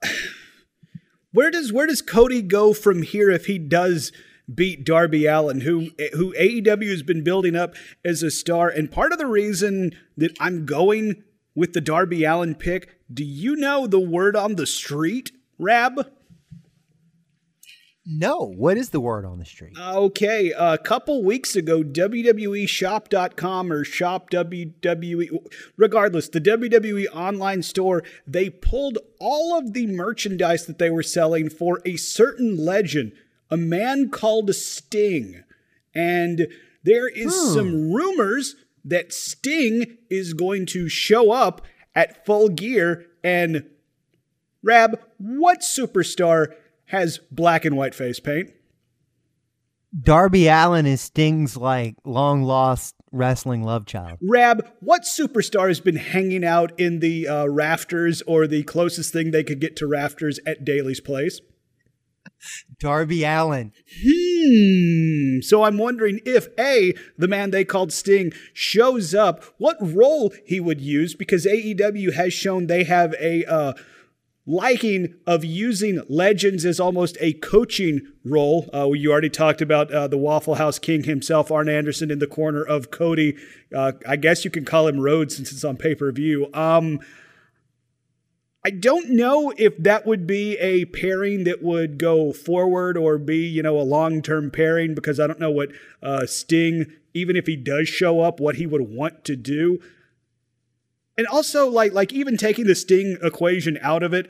where does where does Cody go from here if he does beat Darby Allin, who who AEW has been building up as a star? And part of the reason that I'm going with the Darby Allin pick, do you know the word on the street, Rab?
No, what is the word on the street?
Okay, a couple weeks ago, WWE Shop.com or Shop WWE, regardless, the WWE online store, they pulled all of the merchandise that they were selling for a certain legend, a man called Sting. And there is hmm. some rumors that Sting is going to show up at full gear. And, Rab, what superstar has black and white face paint.
Darby Allin is Sting's like long lost wrestling love child.
Rab, what superstar has been hanging out in the uh, rafters or the closest thing they could get to rafters at Daily's place?
Darby Allin.
Hmm. So I'm wondering if A, the man they called Sting, shows up, what role he would use because AEW has shown they have a uh, liking of using legends as almost a coaching role. Uh, you already talked about uh, the Waffle House King himself, Arn Anderson, in the corner of Cody. Uh, I guess you can call him Rhodes since it's on pay per view. Um, I don't know if that would be a pairing that would go forward or be, you know, a long term pairing because I don't know what uh, Sting, even if he does show up, what he would want to do. And also, like, like even taking the Sting equation out of it,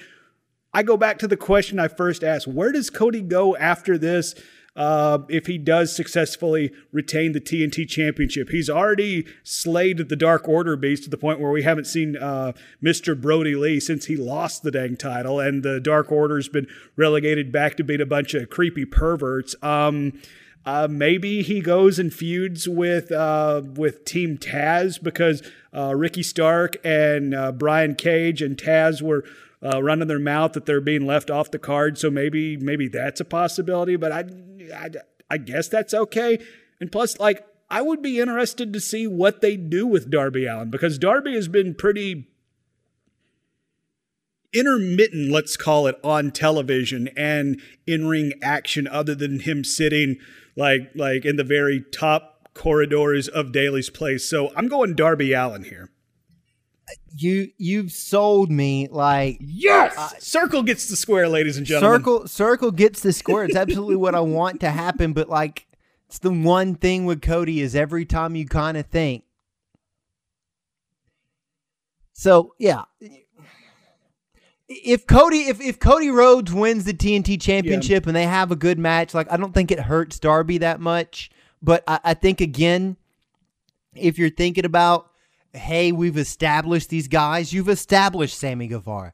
I go back to the question I first asked: Where does Cody go after this? Uh, if he does successfully retain the TNT Championship, he's already slayed the Dark Order beast to the point where we haven't seen uh, Mr. Brodie Lee since he lost the dang title, and the Dark Order's been relegated back to being a bunch of creepy perverts. Um, uh, maybe he goes and feuds with uh, with Team Taz because uh, Ricky Stark and uh, Brian Cage and Taz were uh, running their mouth that they're being left off the card. So maybe maybe that's a possibility. But I, I, I guess that's okay. And plus, like I would be interested to see what they do with Darby Allin because Darby has been pretty intermittent, let's call it, on television and in ring action, other than him sitting like like in the very top corridors of Daily's place. So I'm going Darby Allin here.
You you've sold me like
yes. Uh, circle gets the square, ladies and gentlemen.
Circle circle gets the square. It's absolutely what I want to happen. But like, it's the one thing with Cody is every time you kind of think. So yeah, if Cody if, if Cody Rhodes wins the TNT championship yeah. and they have a good match, like I don't think it hurts Darby that much. But I, I think again, if you're thinking about, hey, we've established these guys, you've established Sammy Guevara.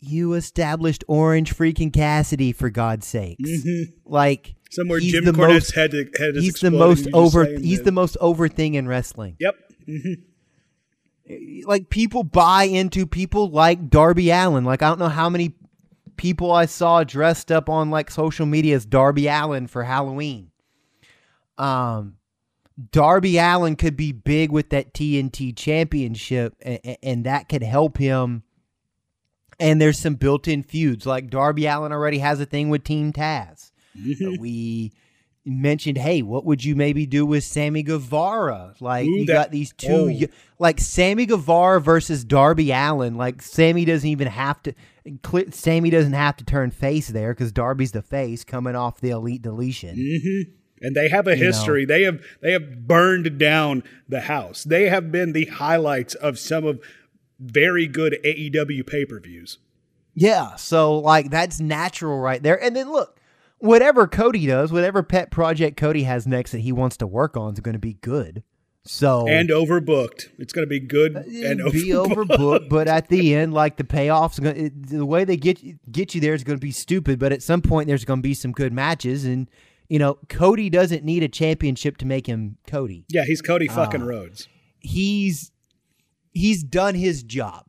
You established Orange freaking Cassidy for God's sakes. Mm-hmm. Like
somewhere Jim Cornette's head, head
He's the most over. He's the most over thing in wrestling.
Yep. Mm-hmm
like people buy into people like Darby Allin. Like I don't know how many people I saw dressed up on like social media as Darby Allin for Halloween. Um, Darby Allin could be big with that TNT championship, and, and that could help him. And there's some built-in feuds. Like Darby Allin already has a thing with Team Taz. Mm-hmm. We mentioned, hey, what would you maybe do with Sammy Guevara? Like Ooh, you got these two, like Sammy Guevara versus Darby Allin. Like Sammy doesn't even have to. Sammy doesn't have to turn face there because Darby's the face coming off the elite deletion.
Mm-hmm. And they have a history. You know. They have they have burned down the house. They have been the highlights of some of very good AEW pay per views.
Yeah, so like that's natural right there. And then look, whatever Cody does, whatever pet project Cody has next that he wants to work on is going to be good. So
and overbooked. It's going to be good uh, and
be overbooked. overbooked. But at the end, like the payoffs, the way they get get you there is going to be stupid. But at some point, there's going to be some good matches, and you know, Cody doesn't need a championship to make him Cody.
Yeah, he's Cody fucking uh, Rhodes.
He's he's done his job.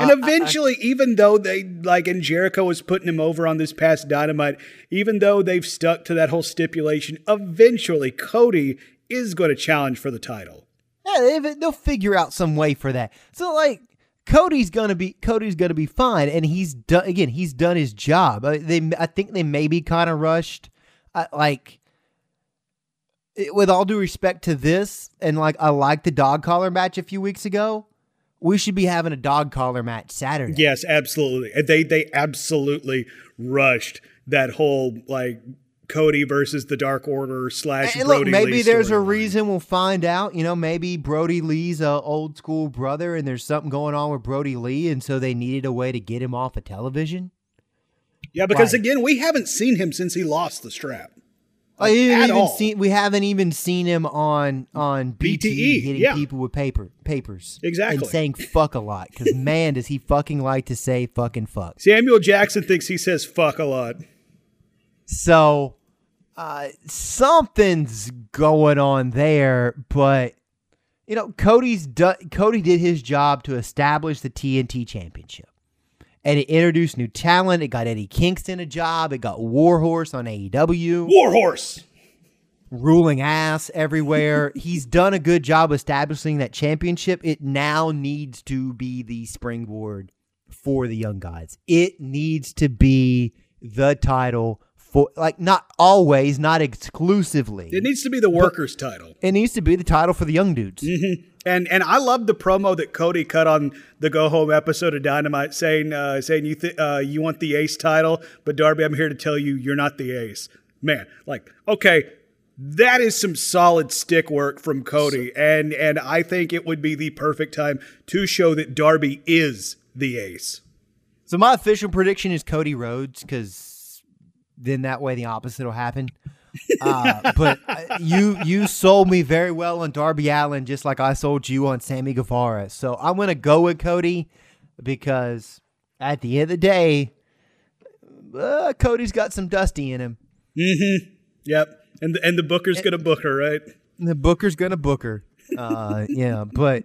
And eventually, I, I, even though they like, and Jericho was putting him over on this past Dynamite, even though they've stuck to that whole stipulation, eventually Cody is going to challenge for the title.
Yeah, they, they'll figure out some way for that. So, like, Cody's gonna be Cody's gonna be fine, and he's done again. He's done his job. I, they, I think they maybe kind of rushed, I, like. with all due respect to this, and like I like the dog collar match a few weeks ago, we should be having a dog collar match Saturday.
Yes, absolutely. They they absolutely rushed that whole like Cody versus the Dark Order slash.
And look, maybe
Lee
there's a
storyline.
reason. We'll find out. You know, maybe Brodie Lee's a old school brother, and there's something going on with Brodie Lee, and so they needed a way to get him off of television.
Yeah, because
Right.
again, we haven't seen him since he lost the strap.
Like, we haven't
at
even seen. We haven't even seen him on on BTE,
BTE,
hitting
yeah.
people with paper papers
Exactly.
and saying fuck a lot. Because man, does he fucking like to say fucking fuck.
Samuel Jackson thinks he says fuck a lot.
So uh, something's going on there, but you know, Cody's do- Cody did his job to establish the TNT Championship, and it introduced new talent. It got Eddie Kingston a job. It got Warhorse on AEW,
Warhorse.
ruling ass everywhere. He's done a good job establishing that championship. It now needs to be the springboard for the young guys. It needs to be the title for like not always, not exclusively.
It needs to be the workers' title.
It needs to be the title for the young dudes. Mm-hmm.
And and I love the promo that Cody cut on the Go Home episode of Dynamite, saying uh, saying you th- uh, you want the Ace title, but Darby, I'm here to tell you you're not the Ace. Man, like okay, that is some solid stick work from Cody, and and I think it would be the perfect time to show that Darby is the Ace.
So my official prediction is Cody Rhodes because then that way the opposite will happen. Uh, but uh, you you sold me very well on Darby Allin, just like I sold you on Sammy Guevara. So I'm gonna go with Cody because at the end of the day, uh, Cody's got some dusty in him.
Yep, and the, and the Booker's gonna book her, right?
The Booker's gonna book her. Uh, yeah, but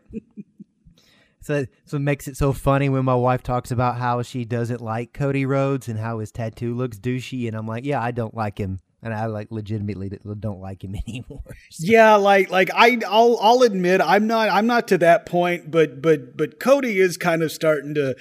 so so it makes it so funny when my wife talks about how she doesn't like Cody Rhodes and how his tattoo looks douchey, and I'm like, yeah, I don't like him, and I like legitimately don't like him anymore.
Yeah, like like I I'll I'll admit I'm not I'm not to that point, but but but Cody is kind of starting to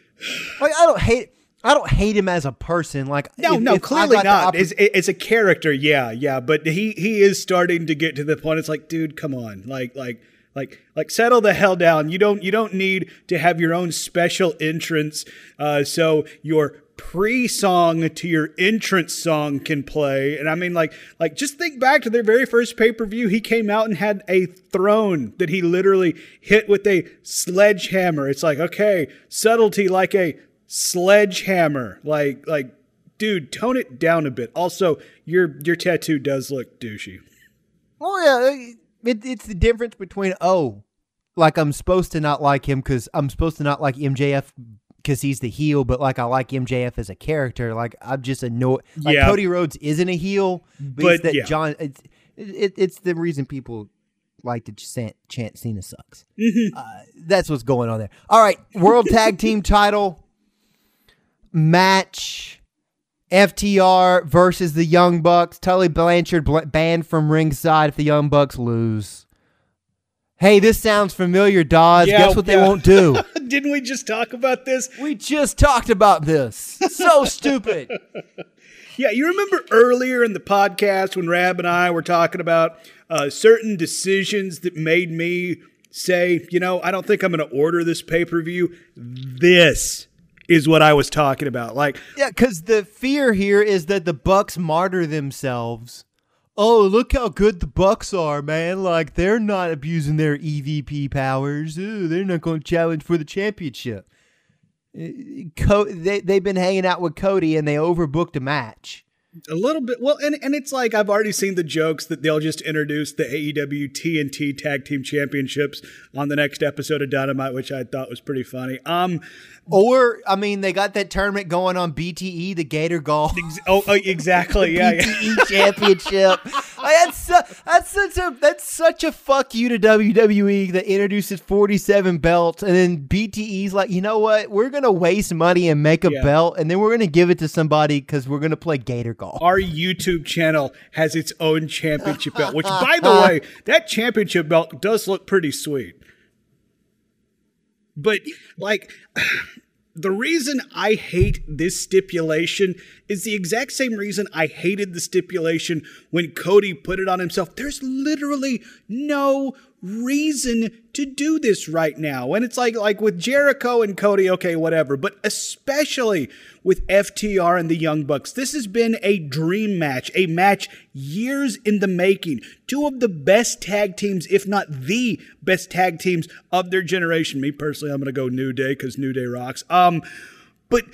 like I don't hate. I don't hate him as a person. Like
No,
if-
no,
if
clearly not.
oppor-
As, as a character, yeah, yeah, but he he is starting to get to the point. It's like, dude, come on, like like like like settle the hell down. You don't you don't need to have your own special entrance, uh, so your pre-song to your entrance song can play. And I mean, like like just think back to their very first pay per view. He came out and had a throne that he literally hit with a sledgehammer. It's like okay, subtlety like a sledgehammer, like like dude, tone it down a bit. Also, your your tattoo does look douchey.
Well, yeah, it, it's the difference between oh, like I'm supposed to not like him because I'm supposed to not like MJF because he's the heel, but like I like MJF as a character. Like I'm just annoyed. Like
Yeah.
Cody Rhodes isn't a heel, but,
But,
it's that
yeah.
John. It's it, it's the reason people like to chant, chant Cena sucks.
Mm-hmm.
Uh, that's what's going on there. All right, World Tag Team Title match. FTR versus the Young Bucks. Tully Blanchard bl- banned from ringside if the Young Bucks lose. Hey, this sounds familiar, Dawes.
Yeah,
Guess what they won't do?
Didn't we just talk about this?
we just talked about this. So stupid.
Yeah, you remember earlier in the podcast when Rab and I were talking about uh, certain decisions that made me say, you know, I don't think I'm going to order this pay per view. This is what I was talking about. Like,
Yeah, because the fear here is that the Bucks martyr themselves. Oh, look how good the Bucks are, man! Like they're not abusing their EVP powers. Ooh, they're not going to challenge for the championship. Uh, Co- they they've been hanging out with Cody and they overbooked a match.
A little bit. Well, and, and it's like I've already seen the jokes that they'll just introduce the AEW TNT Tag Team Championships on the next episode of Dynamite, which I thought was pretty funny. Um,
Or I mean, they got that tournament going on BTE, the Gator Golf.
oh, oh, exactly. Yeah, yeah.
BTE championship. Like, that's that's such a that's such a fuck you to WWE that introduces 47 belts and then BTE's like, you know what? We're gonna waste money and make a
Yeah.
belt and then we're gonna give it to somebody because we're gonna play Gator Golf.
Our YouTube channel has its own championship belt, which, by the way, that championship belt does look pretty sweet. But, like, the reason I hate this stipulation is the exact same reason I hated the stipulation when Cody put it on himself. There's literally no reason to do this right now. And it's like like with Jericho and Cody, okay, whatever, but especially with FTR and the Young Bucks. This has been a dream match, a match years in the making. Two of the best tag teams, if not the best tag teams of their generation. Me personally, I'm going to go New Day cuz New Day rocks. Um but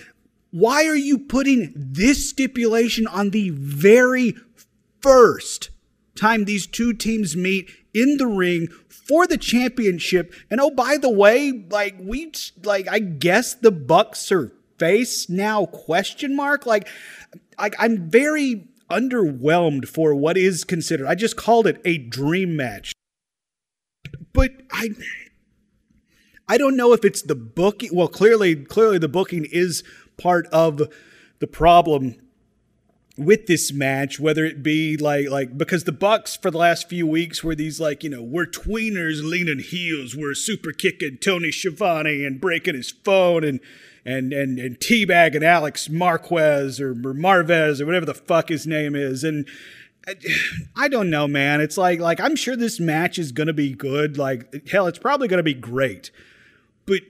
why are you putting this stipulation on the very first time these two teams meet in the ring for the championship. And oh, by the way, like we like I guess the Bucks are face now question mark like like I'm very underwhelmed for what is considered. I just called it a dream match. But I I don't know if it's the booking. Well, clearly clearly the booking is part of the problem with this match, whether it be like like because the Bucks for the last few weeks were these like you know we're tweeners leaning heels, we're super kicking Tony Schiavone and breaking his phone and and and and teabagging Alex Marquez or, or Marvez or whatever the fuck his name is and. I don't know, man. It's like like I'm sure this match is gonna be good. Like hell, it's probably gonna be great. But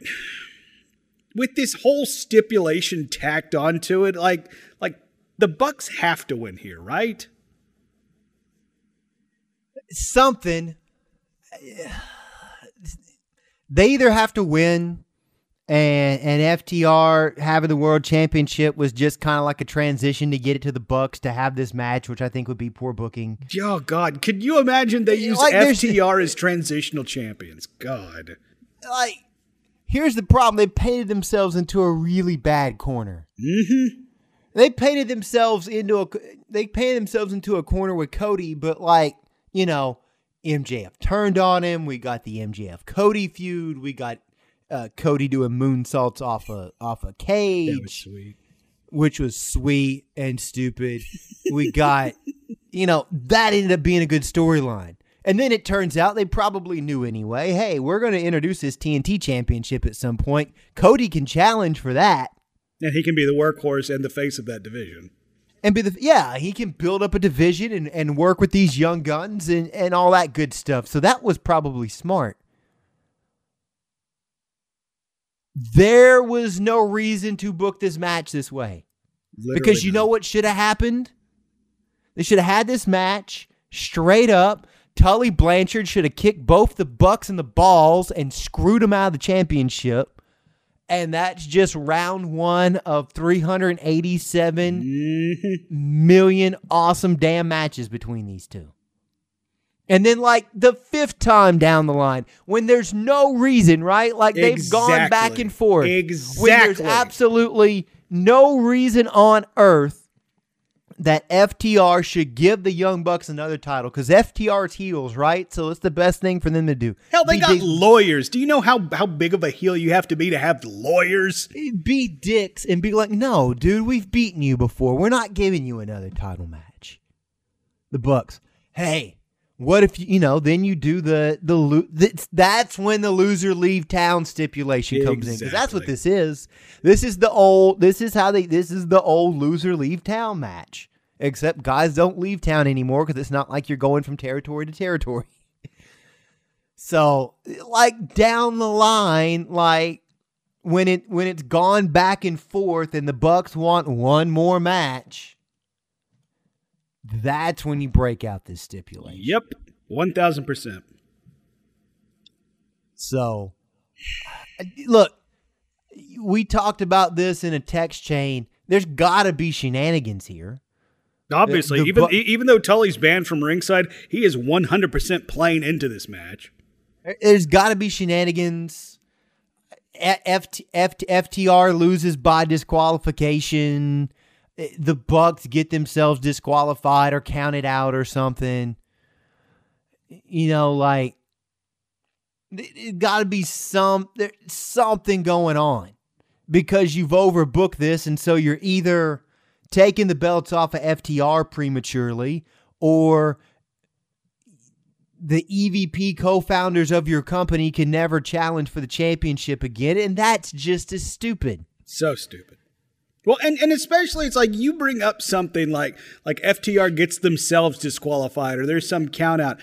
with this whole stipulation tacked onto it, like like the Bucks have to win here, right?
Something. They either have to win, and and FTR having the world championship was just kind of like a transition to get it to the Bucks to have this match, which I think would be poor booking.
Oh God, could you imagine they use like, FTR as transitional champions? God,
like here's the problem: they painted themselves into a really bad corner.
Mm-hmm.
They painted themselves into a they painted themselves into a corner with Cody, but like you know, MJF turned on him. We got the MJF Cody feud. We got uh, Cody doing moonsaults off a off a cage,
was sweet.
which was sweet and stupid. we got you know that ended up being a good storyline. And then it turns out they probably knew anyway. Hey, we're going to introduce this TNT championship at some point. Cody can challenge for that.
And he can be the workhorse and the face of that division.
And be the yeah, he can build up a division and, and work with these young guns and, and all that good stuff. So that was probably smart. There was no reason to book this match this way. Literally because you know what should have happened? They should have had this match straight up. Tully Blanchard should have kicked both the Bucks in the balls and screwed them out of the championship and that's just round one of 387 mm-hmm. awesome damn matches between these two. And then, like the fifth time down the line, when there's no reason, right? Like they've exactly. gone back and forth.
Exactly.
When there's absolutely no reason on earth that FTR should give the Young Bucks another title because FTR's heels, right? So it's the best thing for them to do.
Hell, they be got lawyers. Do you know how, how big of a heel you have to be to have lawyers?
Be dicks and be like, no, dude, we've beaten you before. We're not giving you another title match. The Bucks. Hey, what if you, you know? Then you do the the that's when the loser leave town stipulation comes exactly. in because that's what this is. This is the old. This is how they. This is the old loser leave town match. Except guys don't leave town anymore because it's not like you're going from territory to territory. so like down the line, like when it when it's gone back and forth and the Bucks want one more match that's when you break out this stipulation.
Yep, one thousand percent.
So, look, we talked about this in a text chain. There's got to be shenanigans here.
Obviously, the, the, even even though Tully's banned from ringside, he is 100% playing into this match.
There's got to be shenanigans. FT, FTR loses by disqualification the Bucks get themselves disqualified or counted out or something. You know, like it got to be some there something going on because you've overbooked this, and so you're either taking the belts off of FTR prematurely or the EVP co-founders of your company can never challenge for the championship again, and that's just as stupid.
So stupid. Well, and, and especially it's like you bring up something like like FTR gets themselves disqualified or there's some count out.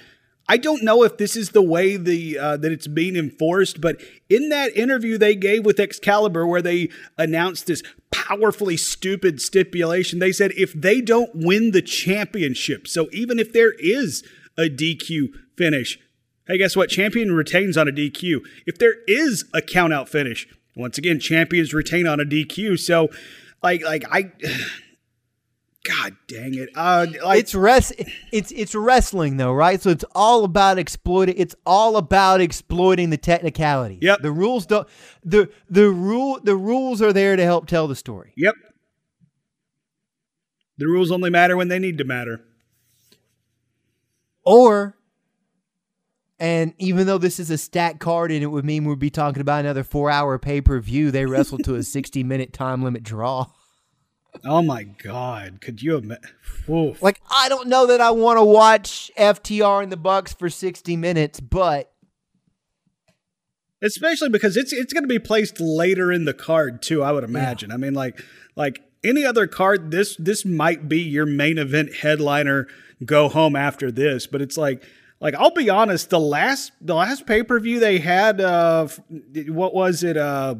I don't know if this is the way the uh, that it's being enforced, but in that interview they gave with Excalibur, where they announced this powerfully stupid stipulation, they said if they don't win the championship, so even if there is a DQ finish, hey, guess what? Champion retains on a DQ. If there is a countout finish, once again, champions retain on a DQ. So, like, like I. God dang it! Uh,
like, it's rest. It's it's wrestling though, right? So it's all about exploiting. It's all about exploiting the technicality.
Yep.
The rules don't. the the rule The rules are there to help tell the story.
Yep. The rules only matter when they need to matter.
Or, and even though this is a stat card and it would mean we'd be talking about another four hour pay per view, they wrestled to a sixty minute time limit draw.
Oh my God! Could you imagine?
Like, I don't know that I want to watch FTR in the Bucks for sixty minutes, but
especially because it's it's going to be placed later in the card too. I would imagine. Yeah. I mean, like like any other card, this this might be your main event headliner. Go home after this, but it's like like I'll be honest. The last the last pay per view they had, uh, what was it? Uh,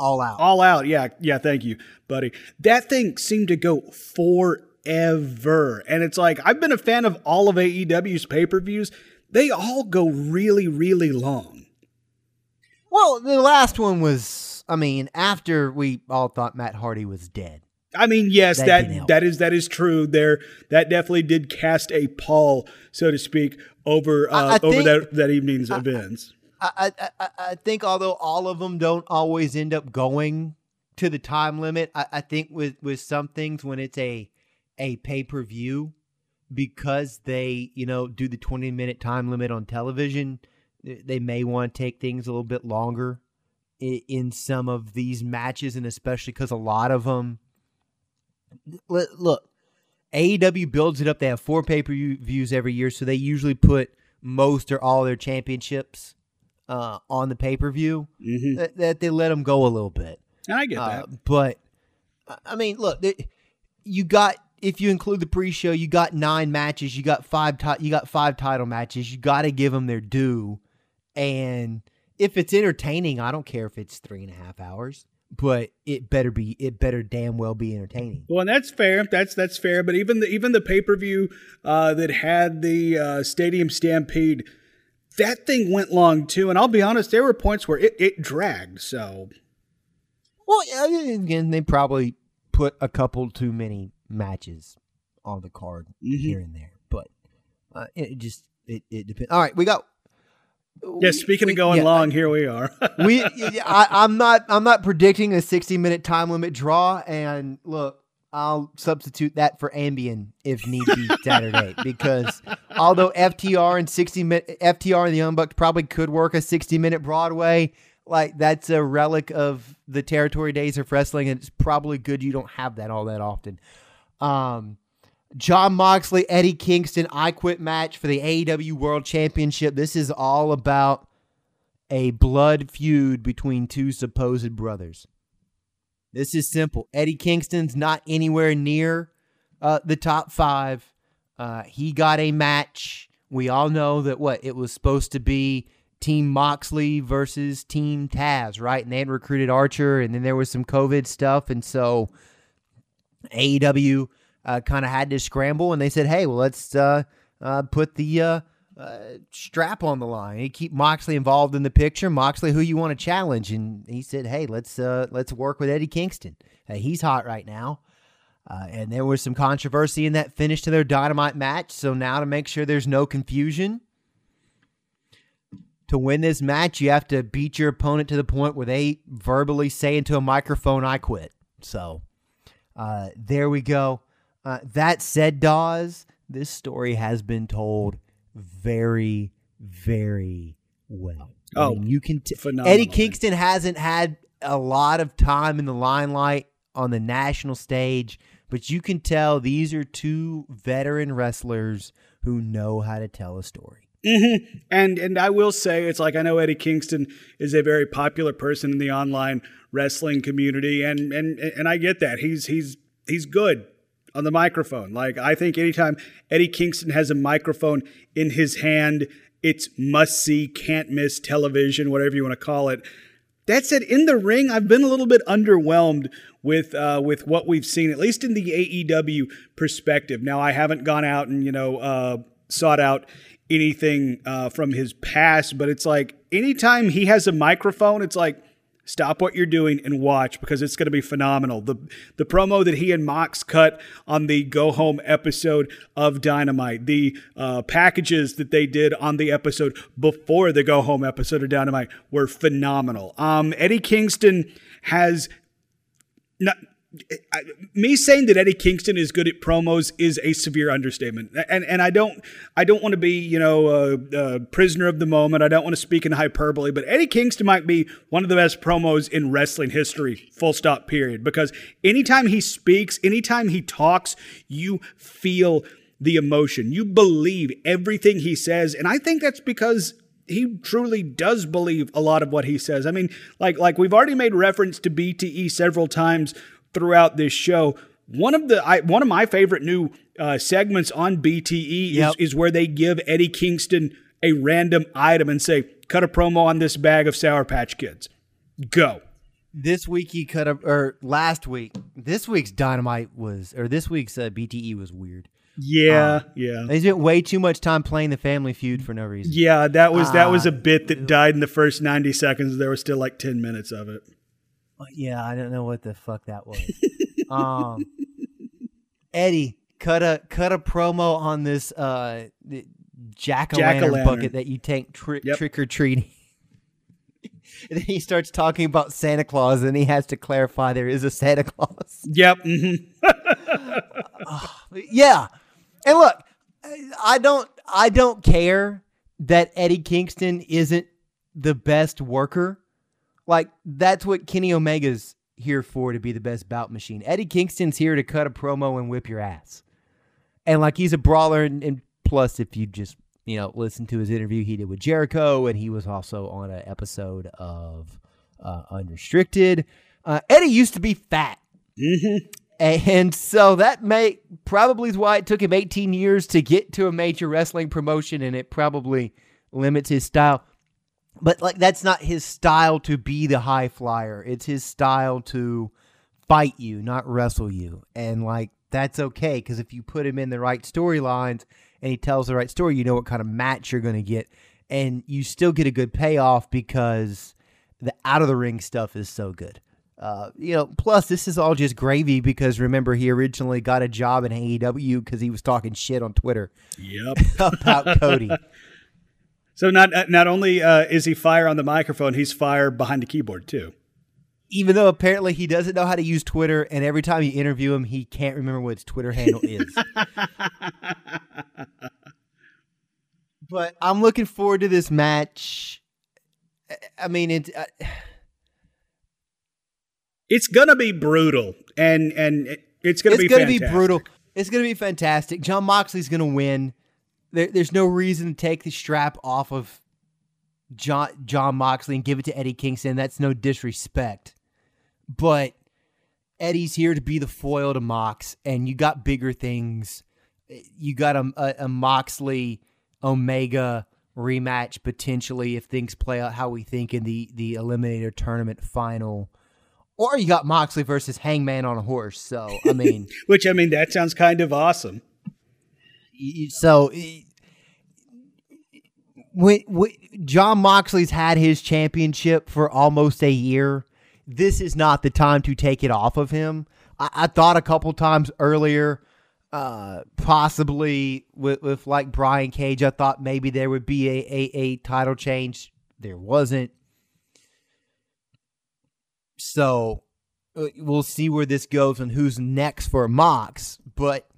all out.
All out. Yeah. Yeah. Thank you, buddy. That thing seemed to go forever. And it's like, I've been a fan of all of AEW's pay per views. They all go really, really long.
Well, the last one was, I mean, after we all thought Matt Hardy was dead.
I mean, yes, that that, that is that is true. There, that definitely did cast a pall, so to speak, over uh, I, I over think, that that evening's I, events.
I, I, I think although all of them don't always end up going to the time limit, I, I think with with some things when it's a a pay per view because they you know do the twenty minute time limit on television, they may want to take things a little bit longer in, in some of these matches, and especially because a lot of them. Look, AEW builds it up. They have four pay per views every year, so they usually put most or all their championships uh, on the pay per view mm-hmm. that, that, they let them go a little bit.
I get uh,
that, but I mean, look, they, you got if you include the pre-show, you got nine matches. You got five. Ti- you got five title matches. You got to give them their due. And if it's entertaining, I don't care if it's three and a half hours, but it better be. It better damn well be entertaining.
Well, and that's fair. That's that's fair. But even the even the pay per view uh, that had the uh, Stadium Stampede that thing went long too. And I'll be honest, there were points where it, it dragged. So,
well, yeah again, they probably put a couple too many matches on the card mm-hmm. here and there, but uh, it just it, it depends. All right, we got.
Yeah, speaking we, of going yeah, long, here we are.
we, I, I'm not, I'm not predicting a 60 minute time limit draw. And look, I'll substitute that for Ambien if need be Saturday because although FTR and 60 minute FTR and the Young Bucks probably could work a 60 minute Broadway, like that's a relic of the territory days of wrestling, and it's probably good you don't have that all that often. Um, Jon Moxley, Eddie Kingston, I Quit match for the AEW World Championship. This is all about a blood feud between two supposed brothers. This is simple. Eddie Kingston's not anywhere near uh, the top five. Uh, he got a match. We all know that what it was supposed to be Team Moxley versus Team Taz, right? And they had recruited Archer, and then there was some COVID stuff, and so AEW uh, kind of had to scramble, and they said, "Hey, well, let's uh, uh, put the uh, uh, strap on the line. He keep Moxley involved in the picture. Moxley, who you want to challenge? And he said, "Hey, let's uh, let's work with Eddie Kingston. he's hot right now." And there was some controversy in that finish to their dynamite match. So now to make sure there's no confusion, to win this match, you have to beat your opponent to the point where they verbally say into a microphone, "I quit." So uh, there we go. Uh, that said, Dawes, this story has been told very, very well.
Oh,
I mean, you can. T- Eddie Kingston hasn't had a lot of time in the limelight on the national stage, but you can tell these are two veteran wrestlers who know how to tell a story.
Mm-hmm. And and I will say it's like I know Eddie Kingston is a very popular person in the online wrestling community, and and and I get that he's he's he's good on the microphone. Like I think anytime Eddie Kingston has a microphone in his hand, it's must see, can't miss television, whatever you want to call it. That said, in the ring, I've been a little bit underwhelmed with uh, with what we've seen, at least in the AEW perspective. Now, I haven't gone out and you know uh, sought out anything uh, from his past, but it's like anytime he has a microphone, it's like stop what you're doing and watch because it's going to be phenomenal. The the promo that he and Mox cut on the Go Home episode of Dynamite, the uh, packages that they did on the episode before the Go Home episode of Dynamite were phenomenal. Um, Eddie Kingston has not me saying that Eddie Kingston is good at promos is a severe understatement, and and I don't I don't want to be you know a, a, prisoner of the moment. I don't want to speak in hyperbole, but Eddie Kingston might be one of the best promos in wrestling history. Full stop. Period. Because anytime he speaks, anytime he talks, you feel the emotion. You believe everything he says, and I think that's because he truly does believe a lot of what he says. I mean, like like we've already made reference to BTE several times throughout this show. One of the I, one of my favorite new uh, segments on BTE yep. is, is where they give Eddie Kingston a random item and say, "Cut a promo on this bag of Sour Patch Kids." Go.
This week he cut a or last week. This week's Dynamite was or this week's uh, BTE was weird.
Yeah, um, yeah.
They spent way too much time playing the Family Feud for no reason.
Yeah, that was that was a ah, bit that died in the first ninety seconds. There was still like ten minutes of it.
Yeah, I don't know what the fuck that was. um, Eddie cut a cut a promo on this uh, jack o' lantern bucket that you take tri- yep. trick or treating. and then he starts talking about Santa Claus, and he has to clarify there is a Santa Claus.
Yep. Mm-hmm.
uh, yeah, and look, I don't I don't care that Eddie Kingston isn't the best worker. Like that's what Kenny Omega's here for to be the best bout machine. Eddie Kingston's here to cut a promo and whip your ass. And like he's a brawler and, and plus if you just, you know, listen to his interview he did with Jericho and he was also on an episode of uh, Unrestricted. Uh, Eddie used to be fat.
Mm-hmm.
And so that may probably is why it took him 18 years to get to a major wrestling promotion and it probably limits his style but like that's not his style to be the high flyer. It's his style to fight you, not wrestle you. And like that's okay because if you put him in the right storylines and he tells the right story, you know what kind of match you're going to get, and you still get a good payoff because the out of the ring stuff is so good. Uh, you know, plus this is all just gravy because remember he originally got a job in AEW because he was talking shit on Twitter.
Yep,
about Cody.
So not not only uh, is he fire on the microphone, he's fire behind the keyboard too.
Even though apparently he doesn't know how to use Twitter, and every time you interview him, he can't remember what his Twitter handle is. but I'm looking forward to this match. I mean, it. Uh,
it's gonna be brutal, and and it's gonna
it's
be.
gonna fantastic. be brutal. It's gonna be fantastic. Jon Moxley's gonna win there, there's no reason to take the strap off of John Jon Moxley and give it to Eddie Kingston. That's no disrespect, but Eddie's here to be the foil to Mox, and you got bigger things. You got a, a, a Moxley Omega rematch potentially if things play out how we think in the the Eliminator tournament final. Or you got Moxley versus Hangman on a horse. So I mean,
which I mean that sounds kind of awesome
so when, when Jon Moxley's had his championship for almost a year, this is not the time to take it off of him. I, I thought a couple times earlier, uh, possibly with, with like Brian Cage, I thought maybe there would be a, a, a title change. There wasn't. So uh, we'll see where this goes and who's next for Mox. But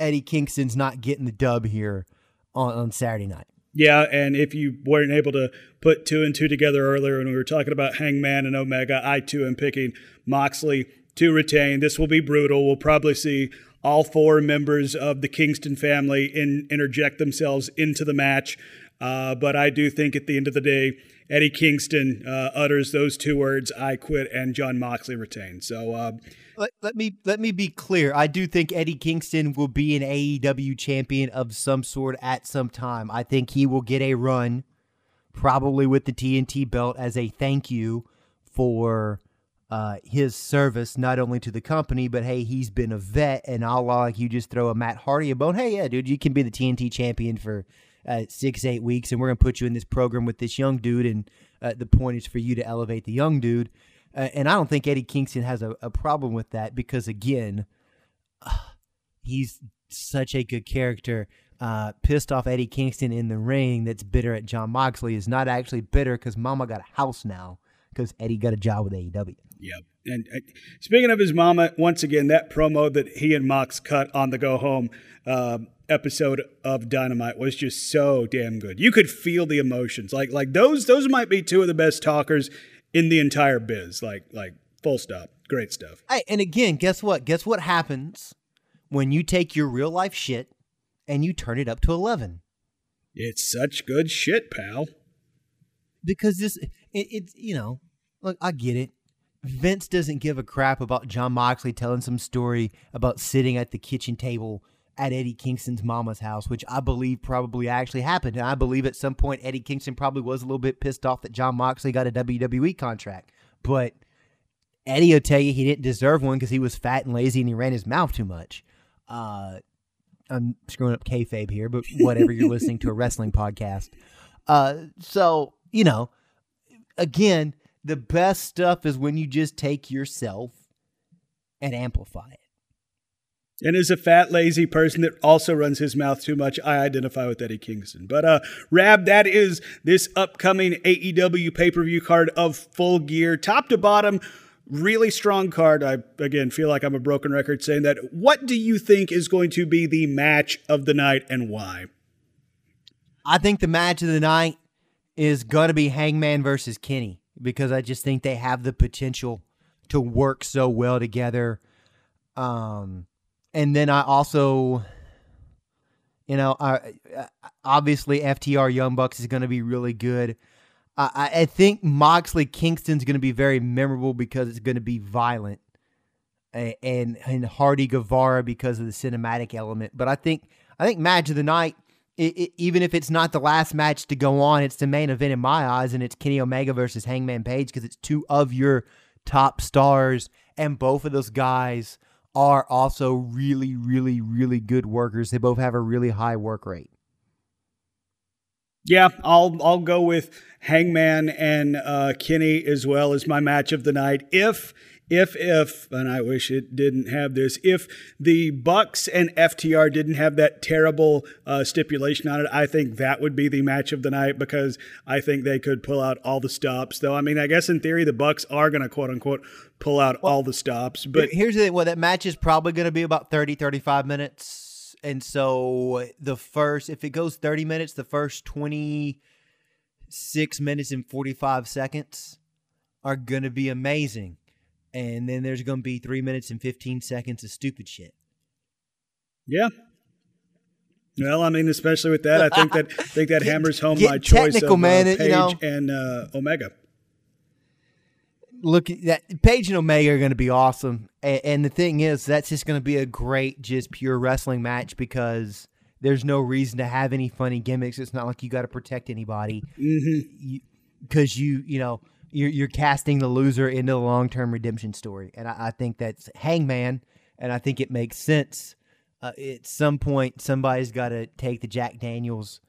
Eddie Kingston's not getting the dub here on, on Saturday night.
Yeah, and if you weren't able to put two and two together earlier when we were talking about Hangman and Omega, I too am picking Moxley to retain. This will be brutal. We'll probably see all four members of the Kingston family in, interject themselves into the match. Uh, but I do think at the end of the day, Eddie Kingston uh, utters those two words, "I quit," and Jon Moxley retains. So uh,
let, let me let me be clear. I do think Eddie Kingston will be an AEW champion of some sort at some time. I think he will get a run, probably with the TNT belt as a thank you for uh, his service not only to the company, but hey, he's been a vet, and I'll like you just throw a Matt Hardy a bone. Hey, yeah, dude, you can be the TNT champion for uh, six, eight weeks, and we're gonna put you in this program with this young dude, and uh, the point is for you to elevate the young dude. Uh, and I don't think Eddie Kingston has a, a problem with that because again, he's such a good character. Uh, pissed off Eddie Kingston in the ring that's bitter at Jon Moxley is not actually bitter because Mama got a house now because Eddie got a job with AEW.
Yep. And uh, speaking of his mama, once again, that promo that he and Mox cut on the Go Home uh, episode of Dynamite was just so damn good. You could feel the emotions. Like like those those might be two of the best talkers in the entire biz. Like like full stop. Great stuff.
Hey, and again, guess what? Guess what happens when you take your real life shit and you turn it up to eleven?
It's such good shit, pal.
Because this, it, it's you know, look, I get it. Vince doesn't give a crap about Jon Moxley telling some story about sitting at the kitchen table at Eddie Kingston's mama's house, which I believe probably actually happened. And I believe at some point Eddie Kingston probably was a little bit pissed off that Jon Moxley got a WWE contract. But Eddie will tell you he didn't deserve one because he was fat and lazy and he ran his mouth too much. Uh, I'm screwing up kayfabe here, but whatever, you're listening to a wrestling podcast. Uh, so, you know, again, the best stuff is when you just take yourself and amplify it.
And as a fat, lazy person that also runs his mouth too much, I identify with Eddie Kingston. But uh, Rab, that is this upcoming AEW pay per view card of full gear, top to bottom. Really strong card. I again feel like I'm a broken record saying that. What do you think is going to be the match of the night and why?
I think the match of the night is going to be Hangman versus Kenny because I just think they have the potential to work so well together. Um, and then I also, you know, I, obviously FTR Young Bucks is going to be really good. I, I think Moxley Kingston's going to be very memorable because it's going to be violent, and and Hardy Guevara because of the cinematic element. But I think I think match of the night it, it, even if it's not the last match to go on, it's the main event in my eyes, and it's Kenny Omega versus Hangman Page because it's two of your top stars, and both of those guys are also really, really, really good workers. They both have a really high work rate.
Yeah, I'll I'll go with Hangman and uh, Kenny as well as my match of the night. If if if and I wish it didn't have this if the Bucks and FTR didn't have that terrible uh, stipulation on it, I think that would be the match of the night because I think they could pull out all the stops. Though I mean, I guess in theory the Bucks are going to quote unquote pull out well, all the stops. But
here's the thing: well, that match is probably going to be about 30, 35 minutes, and so the first if it goes thirty minutes, the first twenty six minutes and forty five seconds are going to be amazing and then there's going to be three minutes and 15 seconds of stupid shit.
Yeah. Well, I mean, especially with that, I think that I think that get, hammers home my choice of man, uh, Page you know, and uh, Omega.
Look, that Page and Omega are going to be awesome, and, and the thing is, that's just going to be a great, just pure wrestling match because there's no reason to have any funny gimmicks. It's not like you got to protect anybody because mm-hmm. you, you, you know you're, you're casting the loser into the long term redemption story, and I, I, think that's Hangman, and I think it makes sense. Uh, at some point, somebody's got to take the Jack Daniels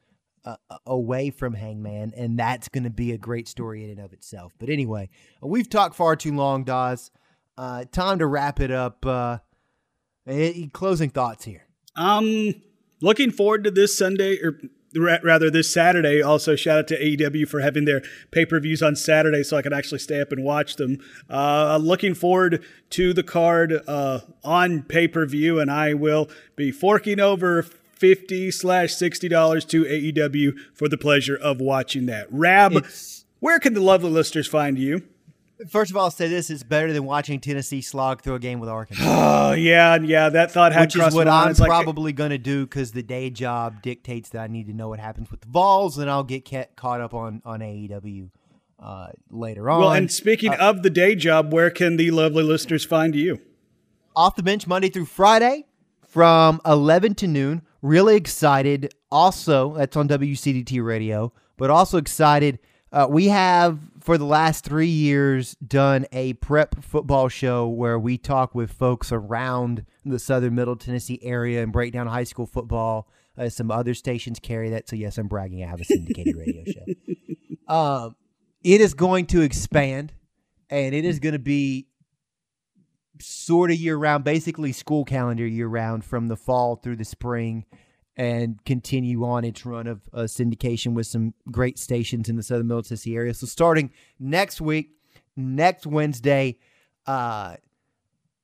uh, away from Hangman, and that's going to be a great story in and of itself. But anyway, we've talked far too long, Dawes. Uh, time to wrap it up. Uh, closing thoughts here.
Um, looking forward to this Sunday or rather this Saturday. Also, shout out to AEW for having their pay per views on Saturday, so I can actually stay up and watch them. Uh, looking forward to the card uh, on pay per view, and I will be forking over. 50 slash $60 to AEW for the pleasure of watching that. Rab, it's, where can the lovely listeners find you?
First of all, I'll say this: it's better than watching Tennessee slog through a game with Arkansas.
Oh yeah, yeah. That thought had
which is what I'm.
Like-
probably going to do because the day job dictates that I need to know what happens with the Vols, and I'll get ca- caught up on on AEW uh, later on.
well, and speaking
Uh,
of the day job, where can the lovely listeners find you?
off the bench Monday through Friday from 11 to noon. Really excited. Also, that's on WCDT radio, but also excited. Uh, we have, for the last three years, done a prep football show where we talk with folks around the southern middle Tennessee area and break down high school football. Uh, some other stations carry that. So, yes, I'm bragging. I have a syndicated radio show. Um, it is going to expand and it is going to be sort of year round, basically school calendar year round from the fall through the spring and continue on its run of uh, syndication with some great stations in the Southern Middle Tennessee area. So starting next week, next Wednesday, uh,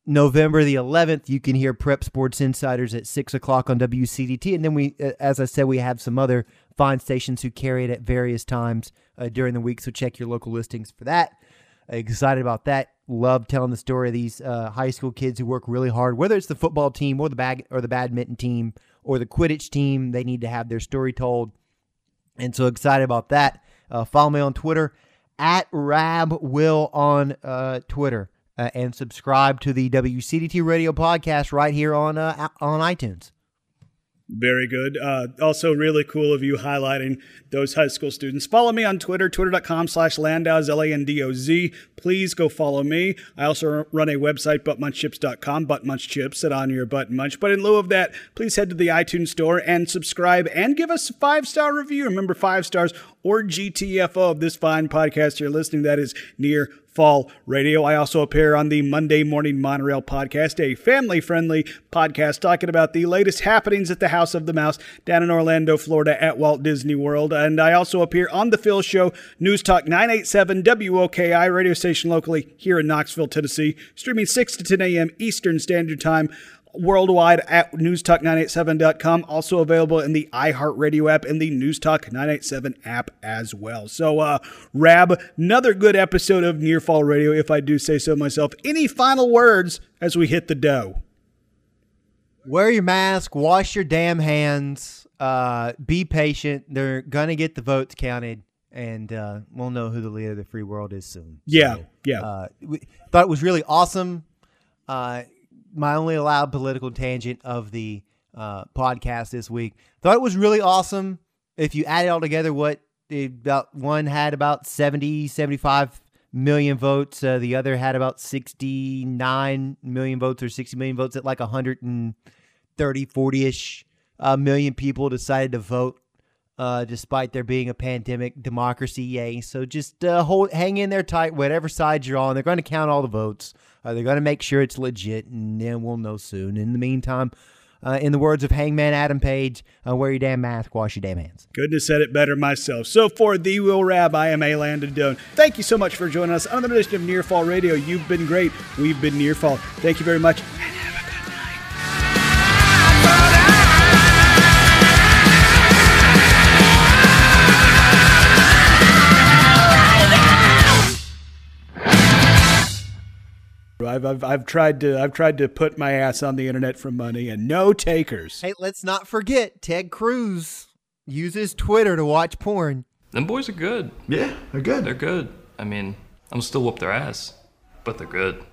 November the 11th, you can hear Prep Sports Insiders at 6 o'clock on WCDT. And then we, uh, as I said, we have some other fine stations who carry it at various times uh, during the week. So check your local listings for that. Excited about that. Love telling the story of these uh, high school kids who work really hard, whether it's the football team or the bag or the badminton team or the Quidditch team. They need to have their story told, and so excited about that. Uh, follow me on Twitter at Rab Will on uh, Twitter, uh, and subscribe to the WCDT Radio podcast right here on uh, on iTunes.
Very good. Uh, also, really cool of you highlighting those high school students. Follow me on Twitter, twitter.com slash Landoz, L-A-N-D-O-Z. Please go follow me. I also run a website, buttmunchchips.com, buttmunchchips, sit on your butt munch. But in lieu of that, please head to the iTunes store and subscribe and give us a five-star review. Remember, five stars or GTFO of this fine podcast you're listening. That is near Fall Radio. I also appear on the Monday Morning Monorail podcast, a family friendly podcast talking about the latest happenings at the House of the Mouse down in Orlando, Florida at Walt Disney World. And I also appear on the Phil Show, News Talk 987 WOKI radio station locally here in Knoxville, Tennessee, streaming 6 to 10 a.m. Eastern Standard Time worldwide at newstalk987.com. Also available in the iHeartRadio app and the Newstalk 987 app as well. So, uh, Rab, another good episode of Nearfall Radio, if I do say so myself. Any final words as we hit the dough?
Wear your mask, wash your damn hands, uh, be patient. They're going to get the votes counted, and uh, we'll know who the leader of the free world is soon.
Yeah,
So,
yeah.
Uh, we thought it was really awesome. Uh, my only allowed political tangent of the uh, podcast this week. Thought it was really awesome. If you add it all together, what about one had about 70, 75 million votes. Uh, the other had about 69 million votes or 60 million votes at like 130, 40 ish uh, million people decided to vote. Uh, despite there being a pandemic, democracy, yay! So just uh, hold, hang in there tight, whatever side you're on. They're going to count all the votes. Uh, they're going to make sure it's legit, and then we'll know soon. In the meantime, uh, in the words of Hangman Adam Page, uh, wear your damn mask, wash your damn hands.
Couldn't have said it better myself. So for the Will Rab, I am A. Doan. Thank you so much for joining us on another edition of Near Fall Radio. You've been great. We've been Near Fall. Thank you very much. I've, I've, I've tried to I've tried to put my ass on the internet for money and no takers.
Hey, let's not forget Ted Cruz uses Twitter to watch porn.
Them boys are good.
Yeah, they're good.
They're good. I mean, I'm still whoop their ass, but they're good.